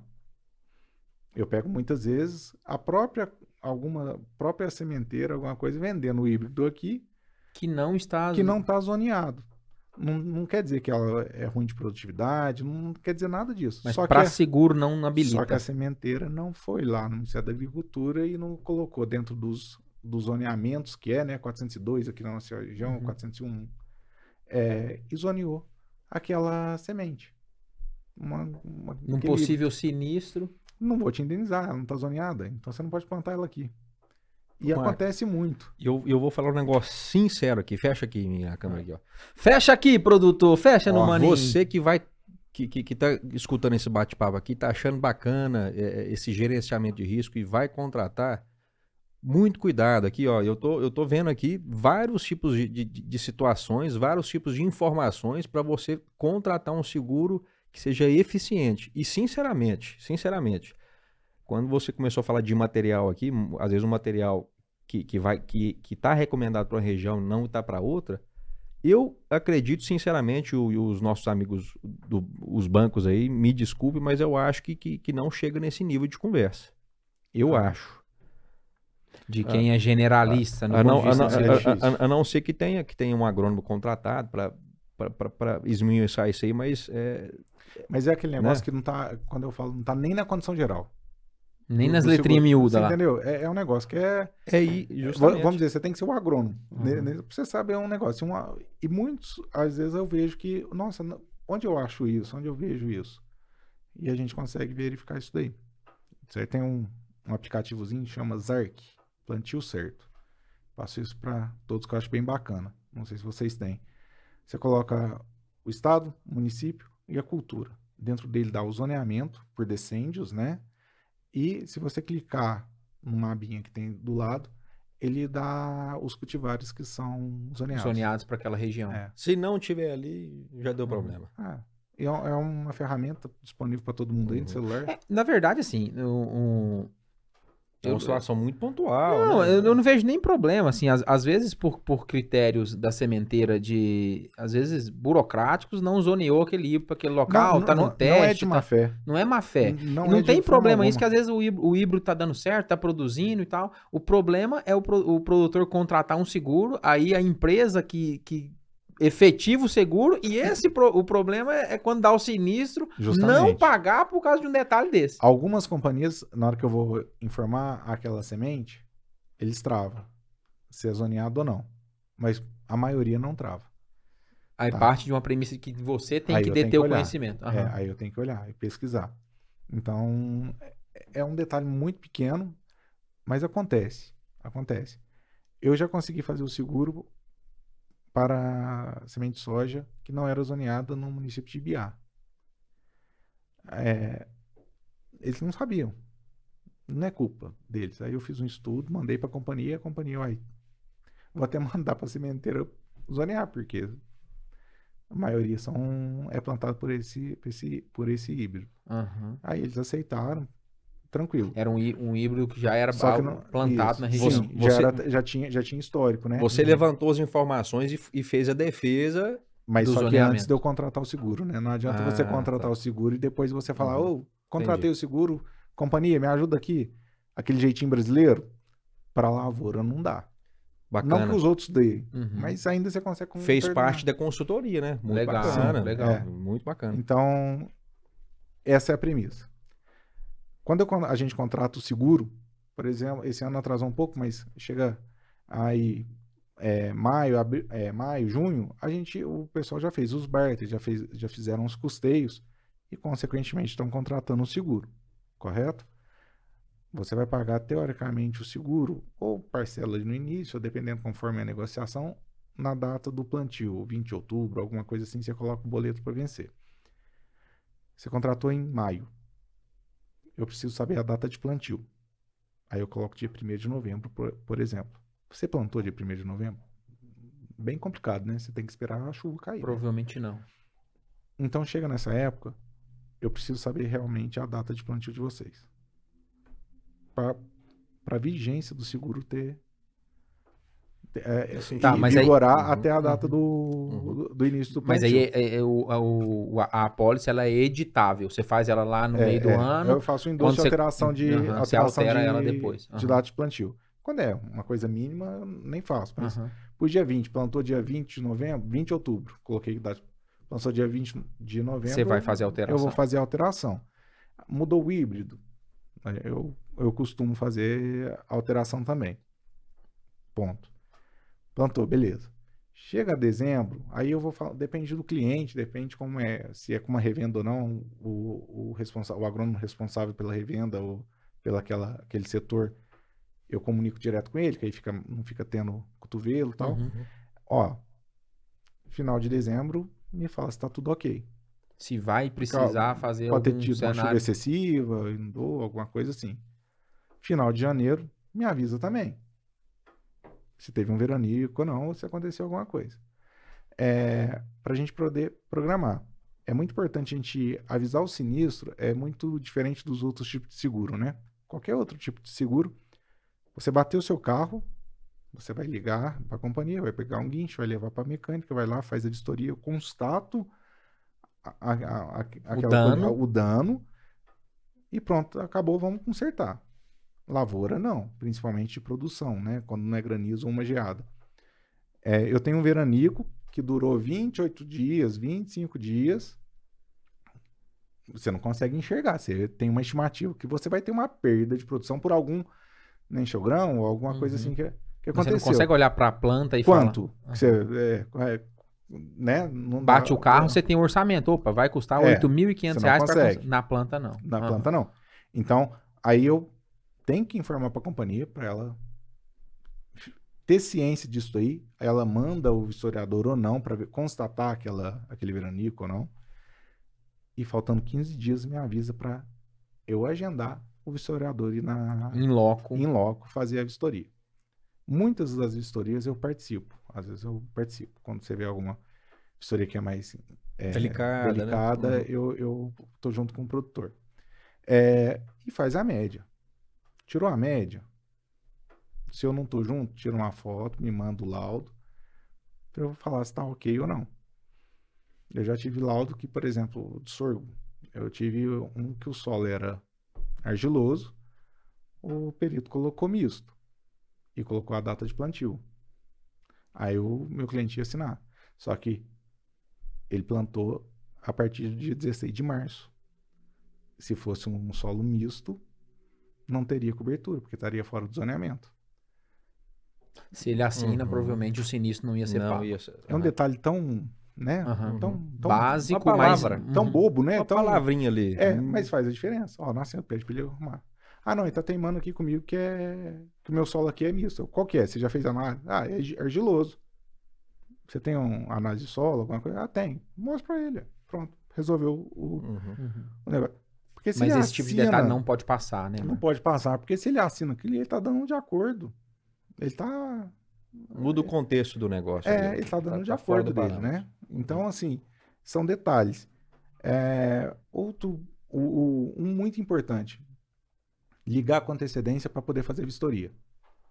Eu pego muitas vezes a própria alguma própria sementeira, alguma coisa vendendo o híbrido aqui Que não está. que não está zoneado. Não, não quer dizer que ela é ruim de produtividade, não quer dizer nada disso. Mas para a, seguro não habilita. só que a sementeira não foi lá no Ministério da Agricultura e não colocou dentro dos, dos zoneamentos, que é, né, 402 aqui na nossa região, Uhum. 401, é, e zoneou aquela semente. Uma, uma- Num aquele- possível sinistro. Não vou te indenizar, ela não está zoneada, então você não pode plantar ela aqui. E Marcos. acontece muito. E eu, eu vou falar um negócio sincero aqui. Fecha aqui minha câmera aqui, ó. Fecha aqui, produtor. Fecha no Ó, maninho. você que vai. Que, que, que tá escutando esse bate-papo aqui, tá achando bacana é, é, esse gerenciamento de risco e vai contratar, muito cuidado aqui, ó. Eu tô, eu tô vendo aqui vários tipos de, de, de situações, vários tipos de informações para você contratar um seguro que seja eficiente. E sinceramente, sinceramente, quando você começou a falar de material aqui, às vezes um material que, que vai que, que tá recomendado para uma região e não está para outra, eu acredito sinceramente, o- os nossos amigos, do, os bancos aí, me desculpe, mas eu acho que, que, que não chega nesse nível de conversa. Eu Ah. acho. De quem é generalista, no A não, a, não, a- a- não ser que tenha, que tenha um agrônomo contratado para esmiuçar isso aí, mas é, Mas é aquele Né? negócio que não tá, quando eu falo, não tá nem na condição geral. Nem do- nas letrinhas miúdas Você lá. Entendeu? É, é um negócio que é. é justamente. Vamos dizer, você tem que ser o agrônomo. né? Uhum. né? Pra você saber é um negócio. Uma, e muitos, às vezes, eu vejo que, nossa, onde eu acho isso? Onde eu vejo isso? E a gente consegue verificar isso daí. Isso aí tem um, um aplicativozinho que chama Zark, Plantio Certo. Passo isso para todos que eu acho bem bacana. Não sei se vocês têm. Você coloca o estado, o município e a cultura. Dentro dele dá o zoneamento por decêndios, né? E se você clicar numa abinha que tem do lado, ele dá os cultivares que são zoneados. Zoneados para aquela região. É. Se não tiver ali, já deu problema. Ah, é, é uma ferramenta disponível para todo mundo aí no Uhum. celular. É, na verdade, assim, o- É uma situação muito pontual. Não, né? eu, eu não vejo nem problema, assim, às, às vezes por, por critérios da sementeira de, às vezes, burocráticos, não zoneou aquele híbrido para aquele local, tá no não, teste, Não é de má tá- fé. não é má fé. Não, E não é tem problema isso, que às vezes o híbrido, o híbrido tá dando certo, tá produzindo e tal. O problema é o, pro- o produtor contratar um seguro, aí a empresa que, que efetiva o seguro, e esse pro- o problema é, é quando dá o sinistro, não Justamente. pagar por causa de um detalhe desse. Algumas companhias, na hora que eu vou informar aquela semente, eles travam. Se é zoneado ou não. Mas a maioria não trava. Aí Tá. parte de uma premissa que você tem Aí que deter o conhecimento. É, Aham. aí eu tenho que olhar e pesquisar. Então, é- é um detalhe muito pequeno, mas acontece. Acontece. Eu já consegui fazer o seguro para semente de soja que não era zoneada no município de Ibiá. É, eles não sabiam. Não é culpa deles. Aí eu fiz um estudo, mandei para a companhia, a companhia, vai, vou até *laughs* mandar para a sementeira zonear, porque a maioria são é plantado por esse, por esse, por esse híbrido. Aham. Aí eles aceitaram, tranquilo. Era um, um híbrido que já era Só que não- plantado isso, na região. sim, Você- já, era- já tinha, já tinha histórico, né? Você Uhum. levantou as informações e, e fez a defesa. Mas só que antes de eu contratar o seguro, né? Não adianta você Ah, contratar tá. o seguro e depois você falar, ô, Uhum. contratei Entendi. o seguro, companhia, me ajuda aqui. Aquele jeitinho brasileiro, para lavoura não dá. Bacana. Não que os outros deem, Uhum. mas ainda você consegue Fez contornar. parte da consultoria, né? Muito Legal, bacana. legal. É, Muito bacana. Então, essa é a premissa. Quando eu a gente contrata o seguro, por exemplo, esse ano atrasou um pouco, mas chega aí é, maio, abri- é, maio, junho, a gente, o pessoal já fez os barters, já, fez, já fizeram os custeios e, consequentemente, estão contratando o seguro, correto? Você vai pagar, teoricamente, o seguro, ou parcela no início, dependendo conforme a negociação, na data do plantio, 20 de outubro, alguma coisa assim, você coloca o boleto para vencer. Você contratou em maio. Eu preciso saber a data de plantio. Aí eu coloco dia 1 de novembro, por, por exemplo. Você plantou dia 1 de novembro? Bem complicado, né? Você tem que esperar a chuva cair. né? Provavelmente não. Então chega nessa época, eu preciso saber realmente a data de plantio de vocês. Para a vigência do seguro ter. Ter- é, Assim, Tá, mas aí- vigorar Uhum, até a data uhum, do, uhum. do, início do Mas plantio. aí é- é o- a, o- a, a apólice ela é editável. Você faz ela lá no É, meio do é. ano. Eu faço de você- alteração de. Você alteração altera de, ela depois. De Aham. data de plantio. Quando é uma coisa mínima, eu nem faço. Mas Aham. por dia 20, plantou dia 20 de novembro, 20 de outubro. Coloquei data. Plantou dia 20 de novembro. Você vai fazer a alteração. Eu vou fazer a alteração. Mudou o híbrido. aí Eu, eu costumo fazer alteração também. Ponto. Plantou, beleza. Chega dezembro, aí eu vou falar, depende do cliente, depende como é, se é com uma revenda ou não, o, o, responsa- o agrônomo responsável pela revenda ou pelo aquela, aquele setor, eu comunico direto com ele, que aí fica, não fica tendo cotovelo e tal. Uhum. Ó, final de dezembro, me fala se tá tudo ok. Se vai precisar fazer Pode ter tido uma chuva cenário. excessiva, inundou, alguma coisa assim. Final de janeiro, me avisa também. Se teve um veranico ou não, ou se aconteceu alguma coisa. É, para a gente poder programar. É muito importante a gente avisar o sinistro, é muito diferente dos outros tipos de seguro, né? Qualquer outro tipo de seguro, você bateu o seu carro, você vai ligar para a companhia, vai pegar um guincho, vai levar para a mecânica, vai lá, faz a vistoria, eu constato a- a- a- aquela dano. coisa- o dano e pronto, acabou, vamos consertar. Lavoura não, principalmente de produção, né? Quando não é granizo ou uma geada. É, eu tenho um veranico que durou 28 dias, 25 dias. Você não consegue enxergar. Você tem uma estimativa que você vai ter uma perda de produção por algum nem enxogrão ou alguma coisa Uhum. assim que, que Mas Você aconteceu. não consegue olhar para a planta e Quanto? falar. que você, é, é, né? Não dá- Bate o carro, você tem um orçamento. Opa, vai custar É, 8.500 você não reais pra na planta, não. Na Aham. planta não. Então, aí eu tenho que informar para a companhia para ela ter ciência disso aí. Ela manda o vistoriador ou não para constatar aquela, aquele veranico ou não. E faltando 15 dias me avisa para eu agendar o vistoriador ir na Em loco. em loco fazer a vistoria. Muitas das vistorias eu participo. Às vezes eu participo. Quando você vê alguma vistoria que é mais é, Delicada, né? delicada, Uhum. eu, eu tô junto com o produtor. É, e faz a média. Tirou a média. Se eu não tô junto, tira uma foto, me manda o laudo, pra eu falar se tá ok ou não. Eu já tive laudo que, por exemplo, de sorgo, eu tive um que o solo era argiloso, o perito colocou misto e colocou a data de plantio. Aí o meu cliente ia assinar. Só que ele plantou a partir do dia 16 de março. Se fosse um solo misto, não teria cobertura, porque estaria fora do zoneamento. Se ele assina, Uhum. provavelmente o sinistro não ia ser Não, pago. ia ser- É um detalhe tão, né? Aham. Tão, tão, Básico, uma mas... palavra. tão Uhum. bobo, né? Uma Tão, palavrinha ali. É, mas faz a diferença. Ó, nasceu, pede pra ele arrumar. Ah, não, ele tá teimando aqui comigo que é que o meu solo aqui é misto. Qual que é? Você já fez análise? Ah, é argi- argiloso. Você tem um análise de solo, alguma coisa? Ah, tem. Mostra pra ele. Pronto, resolveu o, Uhum. Uhum. o negócio. Porque se Mas esse tipo de assina- detalhe não pode passar, né? não mano? pode passar, porque se ele assina aquilo, ele tá dando de acordo. Ele tá Muda o contexto do negócio. É, ali. ele tá dando de tá acordo do dele, parâmetro. né? Então, assim, são detalhes. É, outro, o, o- um muito importante, ligar com antecedência para poder fazer vistoria.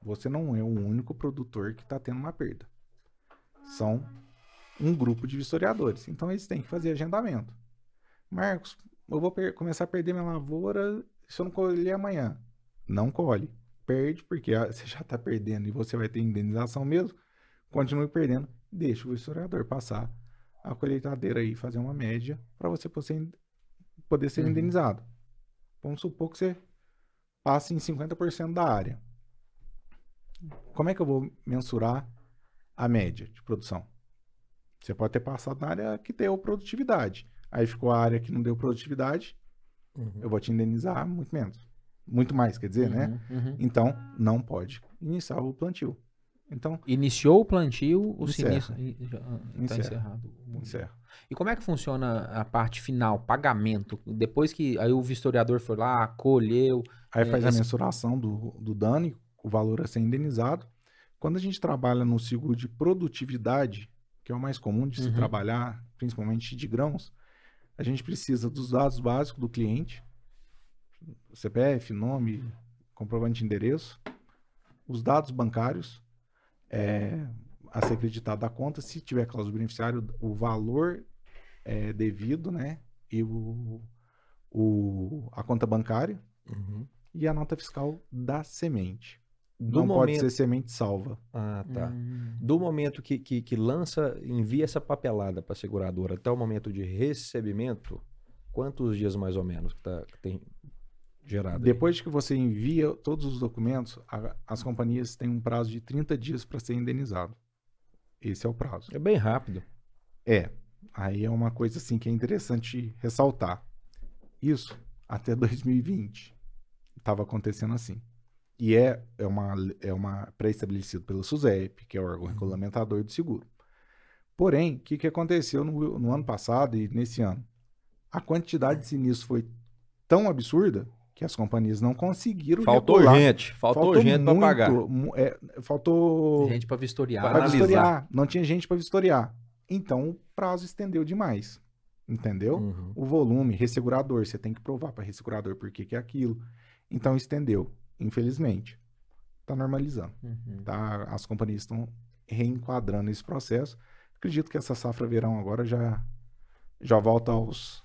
Você não é o único produtor que está tendo uma perda. São um grupo de vistoriadores. Então, eles têm que fazer agendamento. Marcos, eu vou começar a perder minha lavoura se eu não colher amanhã. Não colhe. Perde, porque ah, você já está perdendo e você vai ter indenização mesmo continue perdendo, deixa o historiador passar a colheitadeira aí, fazer uma média para você poder, poder ser Uhum. indenizado. Vamos supor que você passe em 50% da área. Como é que eu vou mensurar a média de produção? Você pode ter passado na área que deu produtividade. Aí ficou a área que não deu produtividade, Uhum. eu vou te indenizar muito menos. Muito mais, quer dizer, né? Uhum, uhum. Então, não pode iniciar o plantio. Então, Iniciou o plantio, o sinistro está Encerra. encerrado. encerra. E como é que funciona a parte final, pagamento? Depois que aí o vistoriador foi lá, colheu, Aí É, faz esse- a mensuração do, do dano, o valor a ser indenizado. Quando a gente trabalha no seguro de produtividade, que é o mais comum de se Uhum. trabalhar, principalmente de grãos, a gente precisa dos dados básicos do cliente, CPF, nome, comprovante de endereço, os dados bancários, é, a ser acreditado da conta, se tiver cláusula do beneficiário, o valor é, devido, né? E o, o, a conta bancária Uhum. e a nota fiscal da semente. Do Não pode momento... ser semente salva. Ah, tá. Hum, Do momento que, que, que lança, envia essa papelada para a seguradora até o momento de recebimento, quantos dias mais ou menos que, tá, que tem gerado? aí? Depois que você envia todos os documentos, a- as companhias têm um prazo de 30 dias para ser indenizado. Esse é o prazo. É bem rápido. É. Aí é uma coisa assim que é interessante ressaltar. Isso até 2020 estava acontecendo assim. E é, é uma, é uma pré-estabelecido pelo SUSEP, que é o órgão regulamentador do seguro. Porém, o que, que aconteceu no, no ano passado e nesse ano? A quantidade de sinistros foi tão absurda que as companhias não conseguiram Faltou regular. gente, faltou, gente para pagar. é, faltou gente para vistoriar. Pra para vistoriar. Não tinha gente para vistoriar. Então o prazo estendeu demais. Entendeu? Uhum. O volume, ressegurador, você tem que provar para ressegurador por que que é aquilo. Então estendeu, infelizmente. Está normalizando, Uhum. tá? As companhias estão reenquadrando esse processo. Acredito que essa safra verão agora já já volta aos,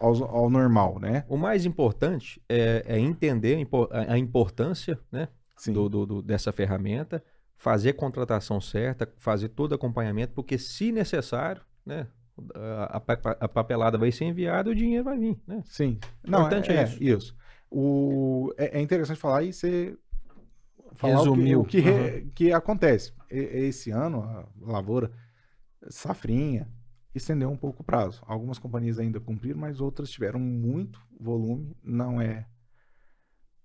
aos ao normal, né? O mais importante é, é entender a impo- a, a importância né, do, do- do- dessa ferramenta, fazer a contratação certa, fazer todo o acompanhamento, porque se necessário, né, a, a a papelada vai ser enviada e o dinheiro vai vir. Né? Sim. Não, importante é, é é isso. isso. O, é, é interessante falar e você falar Resumiu. o que, o que, re- que acontece. E- Esse ano, a lavoura, safrinha, estendeu um pouco o prazo. Algumas companhias ainda cumpriram, mas outras tiveram muito volume. Não é.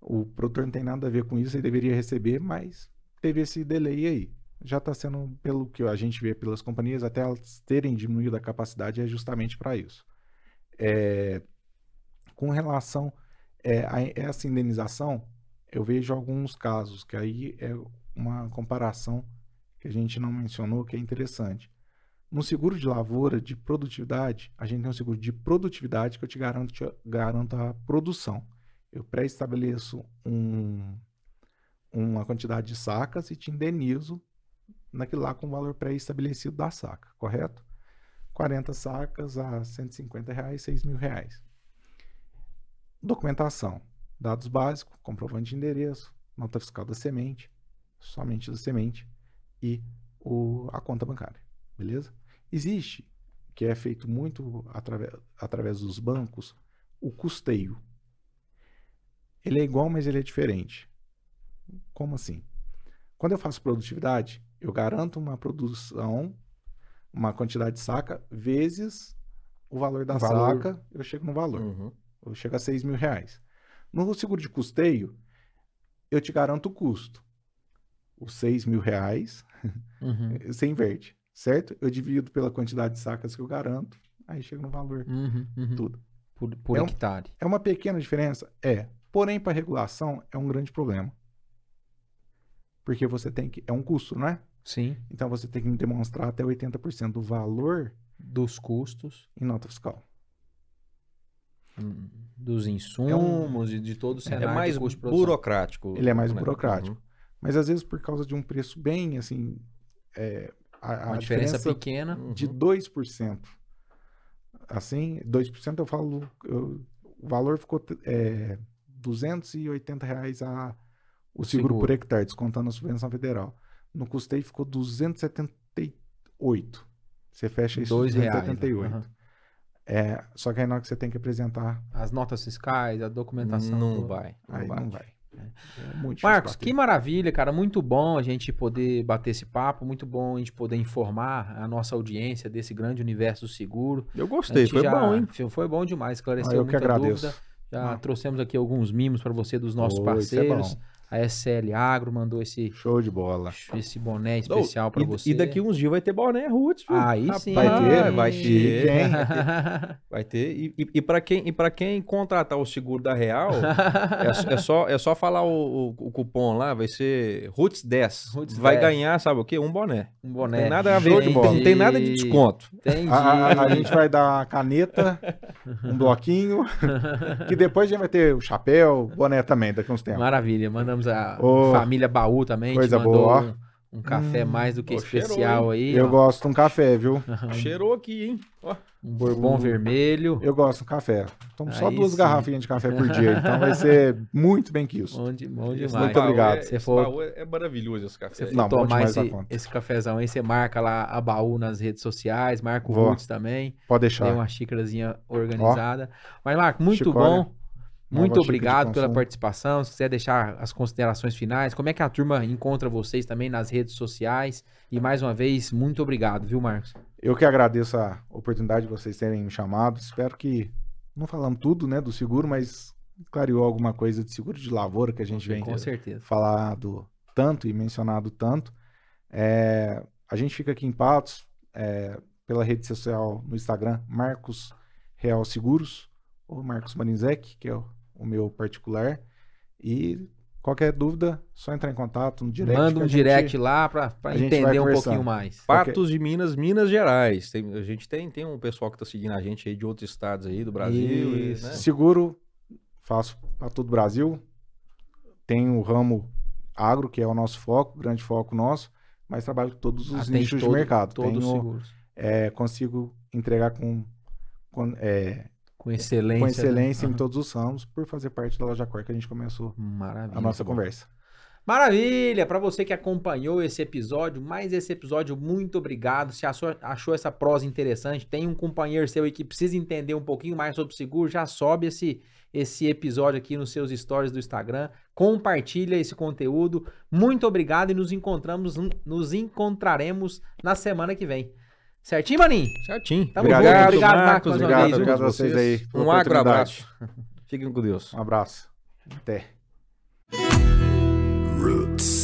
O produtor não tem nada a ver com isso, ele deveria receber, mas teve esse delay aí. Já está sendo, pelo que a gente vê pelas companhias, até elas terem diminuído a capacidade, é justamente para isso. É, com relação é, a essa indenização, eu vejo alguns casos que aí é uma comparação que a gente não mencionou que é interessante. No seguro de lavoura de produtividade, a gente tem um seguro de produtividade que eu te garanto, te garanto a produção. Eu pré-estabeleço um, uma quantidade de sacas e te indenizo naquilo lá com o valor pré-estabelecido da saca, correto? 40 sacas a 150 reais, 6 mil reais. Documentação, dados básicos, comprovante de endereço, nota fiscal da semente, somente da semente e o, a conta bancária, beleza? Existe, que é feito muito através, através dos bancos, o custeio. Ele é igual, mas ele é diferente. Como assim? Quando eu faço produtividade, eu garanto uma produção, uma quantidade de saca, vezes o valor da Valor. saca, eu chego no valor. Uhum. Eu chego a 6 mil reais. No seguro de custeio, eu te garanto o custo. Os 6 mil reais, Uhum. *laughs* você inverte, certo? Eu divido pela quantidade de sacas que eu garanto, aí chega no valor, Uhum. Uhum. tudo. Por, por É um- hectare. É uma pequena diferença? É. Porém, para regulação, é um grande problema. Porque você tem que. É um custo, não é? Sim. Então você tem que demonstrar até 80% do valor Dos custos, em nota fiscal. Dos insumos e de todo o É cenário mais de produção. burocrático. Ele é mais né? burocrático. Uhum. Mas às vezes, por causa de um preço bem assim. é, a, Uma a diferença, diferença pequena. de Uhum. 2%. Assim, 2% eu falo. eu- o valor ficou é, 280 reais a, o seguro, seguro. por hectare, descontando a subvenção federal. No custeio ficou 278. Você fecha isso Dois reais. 278. aham. É, só que aí na hora que você tem que apresentar, As notas fiscais, a documentação. Não toda. vai. Não aí vai. não vai. É Marcos, que maravilha, cara. Muito bom a gente poder bater esse papo, muito bom a gente poder informar a nossa audiência desse grande universo do seguro. Eu gostei, foi já- bom, hein? foi- Foi bom demais, esclareceu Ah, eu que muita agradeço. dúvida. Já Ah. trouxemos aqui alguns mimos para você dos nossos Oi, isso é parceiros. bom. A SL Agro mandou esse, Show de bola. esse boné especial para você. E daqui uns dias vai ter boné Roots, viu? Aí Rapaz, sim. Vai ter? Vai Chique, ter. hein? *laughs* Vai ter. E, e, e para quem, e pra quem contratar o seguro da Real, é, é só, é só falar o, o- o cupom lá, vai ser Roots 10. Roots vai 10. ganhar, sabe o quê? Um boné. um Não boné. tem nada a show ver, de não bola. tem nada de desconto. Entendi. A, a- a gente vai dar uma caneta, *laughs* um bloquinho, que depois a gente vai ter o chapéu, boné também, daqui uns tempos. Maravilha. A Ô, família Baú também. que coisa mandou boa. Um, um café Hum, mais do que cheirou, especial aí. Eu ó. gosto de um café, viu? Cheirou aqui, hein? Ó. Um bourbon Uh, vermelho. Eu gosto de um café. Tomo só Aí duas sim. garrafinhas de café por dia, então vai ser muito bem quisto. Bom, de, bom demais. Muito obrigado. É, for- baú é, é maravilhoso esse café. Você Não, tomar demais esse, esse cafezão aí, você marca lá a baú nas redes sociais, marca o. Roots também. Pode Tem deixar. uma xícarazinha organizada. Mas, Marco, muito Chicória. bom. Muito obrigado pela participação. Se quiser deixar as considerações finais, como é que a turma encontra vocês também nas redes sociais? E mais uma vez, muito obrigado, viu, Marcos? Eu que agradeço a oportunidade de vocês terem me chamado. Espero que não falamos tudo, né, do seguro, mas clareou alguma coisa de seguro de lavoura que a gente vem Com certeza. falado tanto e mencionado tanto. É, a gente fica aqui em Patos, é, pela rede social no Instagram, Marcos Real Seguros, ou Marcos Marinzec, que é o, o meu particular. E qualquer dúvida, só entrar em contato no direct. Manda um gente- direct lá pra, pra a gente vai entender um pouquinho mais. Patos de Minas, Minas Gerais. Tem- a gente tem, tem um pessoal que tá seguindo a gente aí de outros estados aí do Brasil. e, né? Seguro, faço para todo o Brasil. Tem o ramo agro, que é o nosso foco, grande foco nosso, mas trabalho com todos os Atende nichos todo- de mercado. Todos os Tenho, seguros. é, consigo entregar com, com, é, Com excelência. com né? excelência em Aham. todos os ramos, por fazer parte da Loja Cor que a gente começou Maravilha. a nossa conversa. Maravilha! Para você que acompanhou esse episódio, mais esse episódio, muito obrigado. Se achou, achou essa prosa interessante, tem um companheiro seu aí que precisa entender um pouquinho mais sobre seguro, já sobe esse, esse episódio aqui nos seus stories do Instagram, compartilha esse conteúdo. Muito obrigado e nos encontramos, nos encontraremos na semana que vem. Certinho, Maninho? Certinho. Tamo junto. obrigado, Obrigado, Marcos. Marcos, obrigado, vez? Obrigado a vocês aí pela Um agro abraço. Fiquem com Deus. Um abraço. Até. Roots.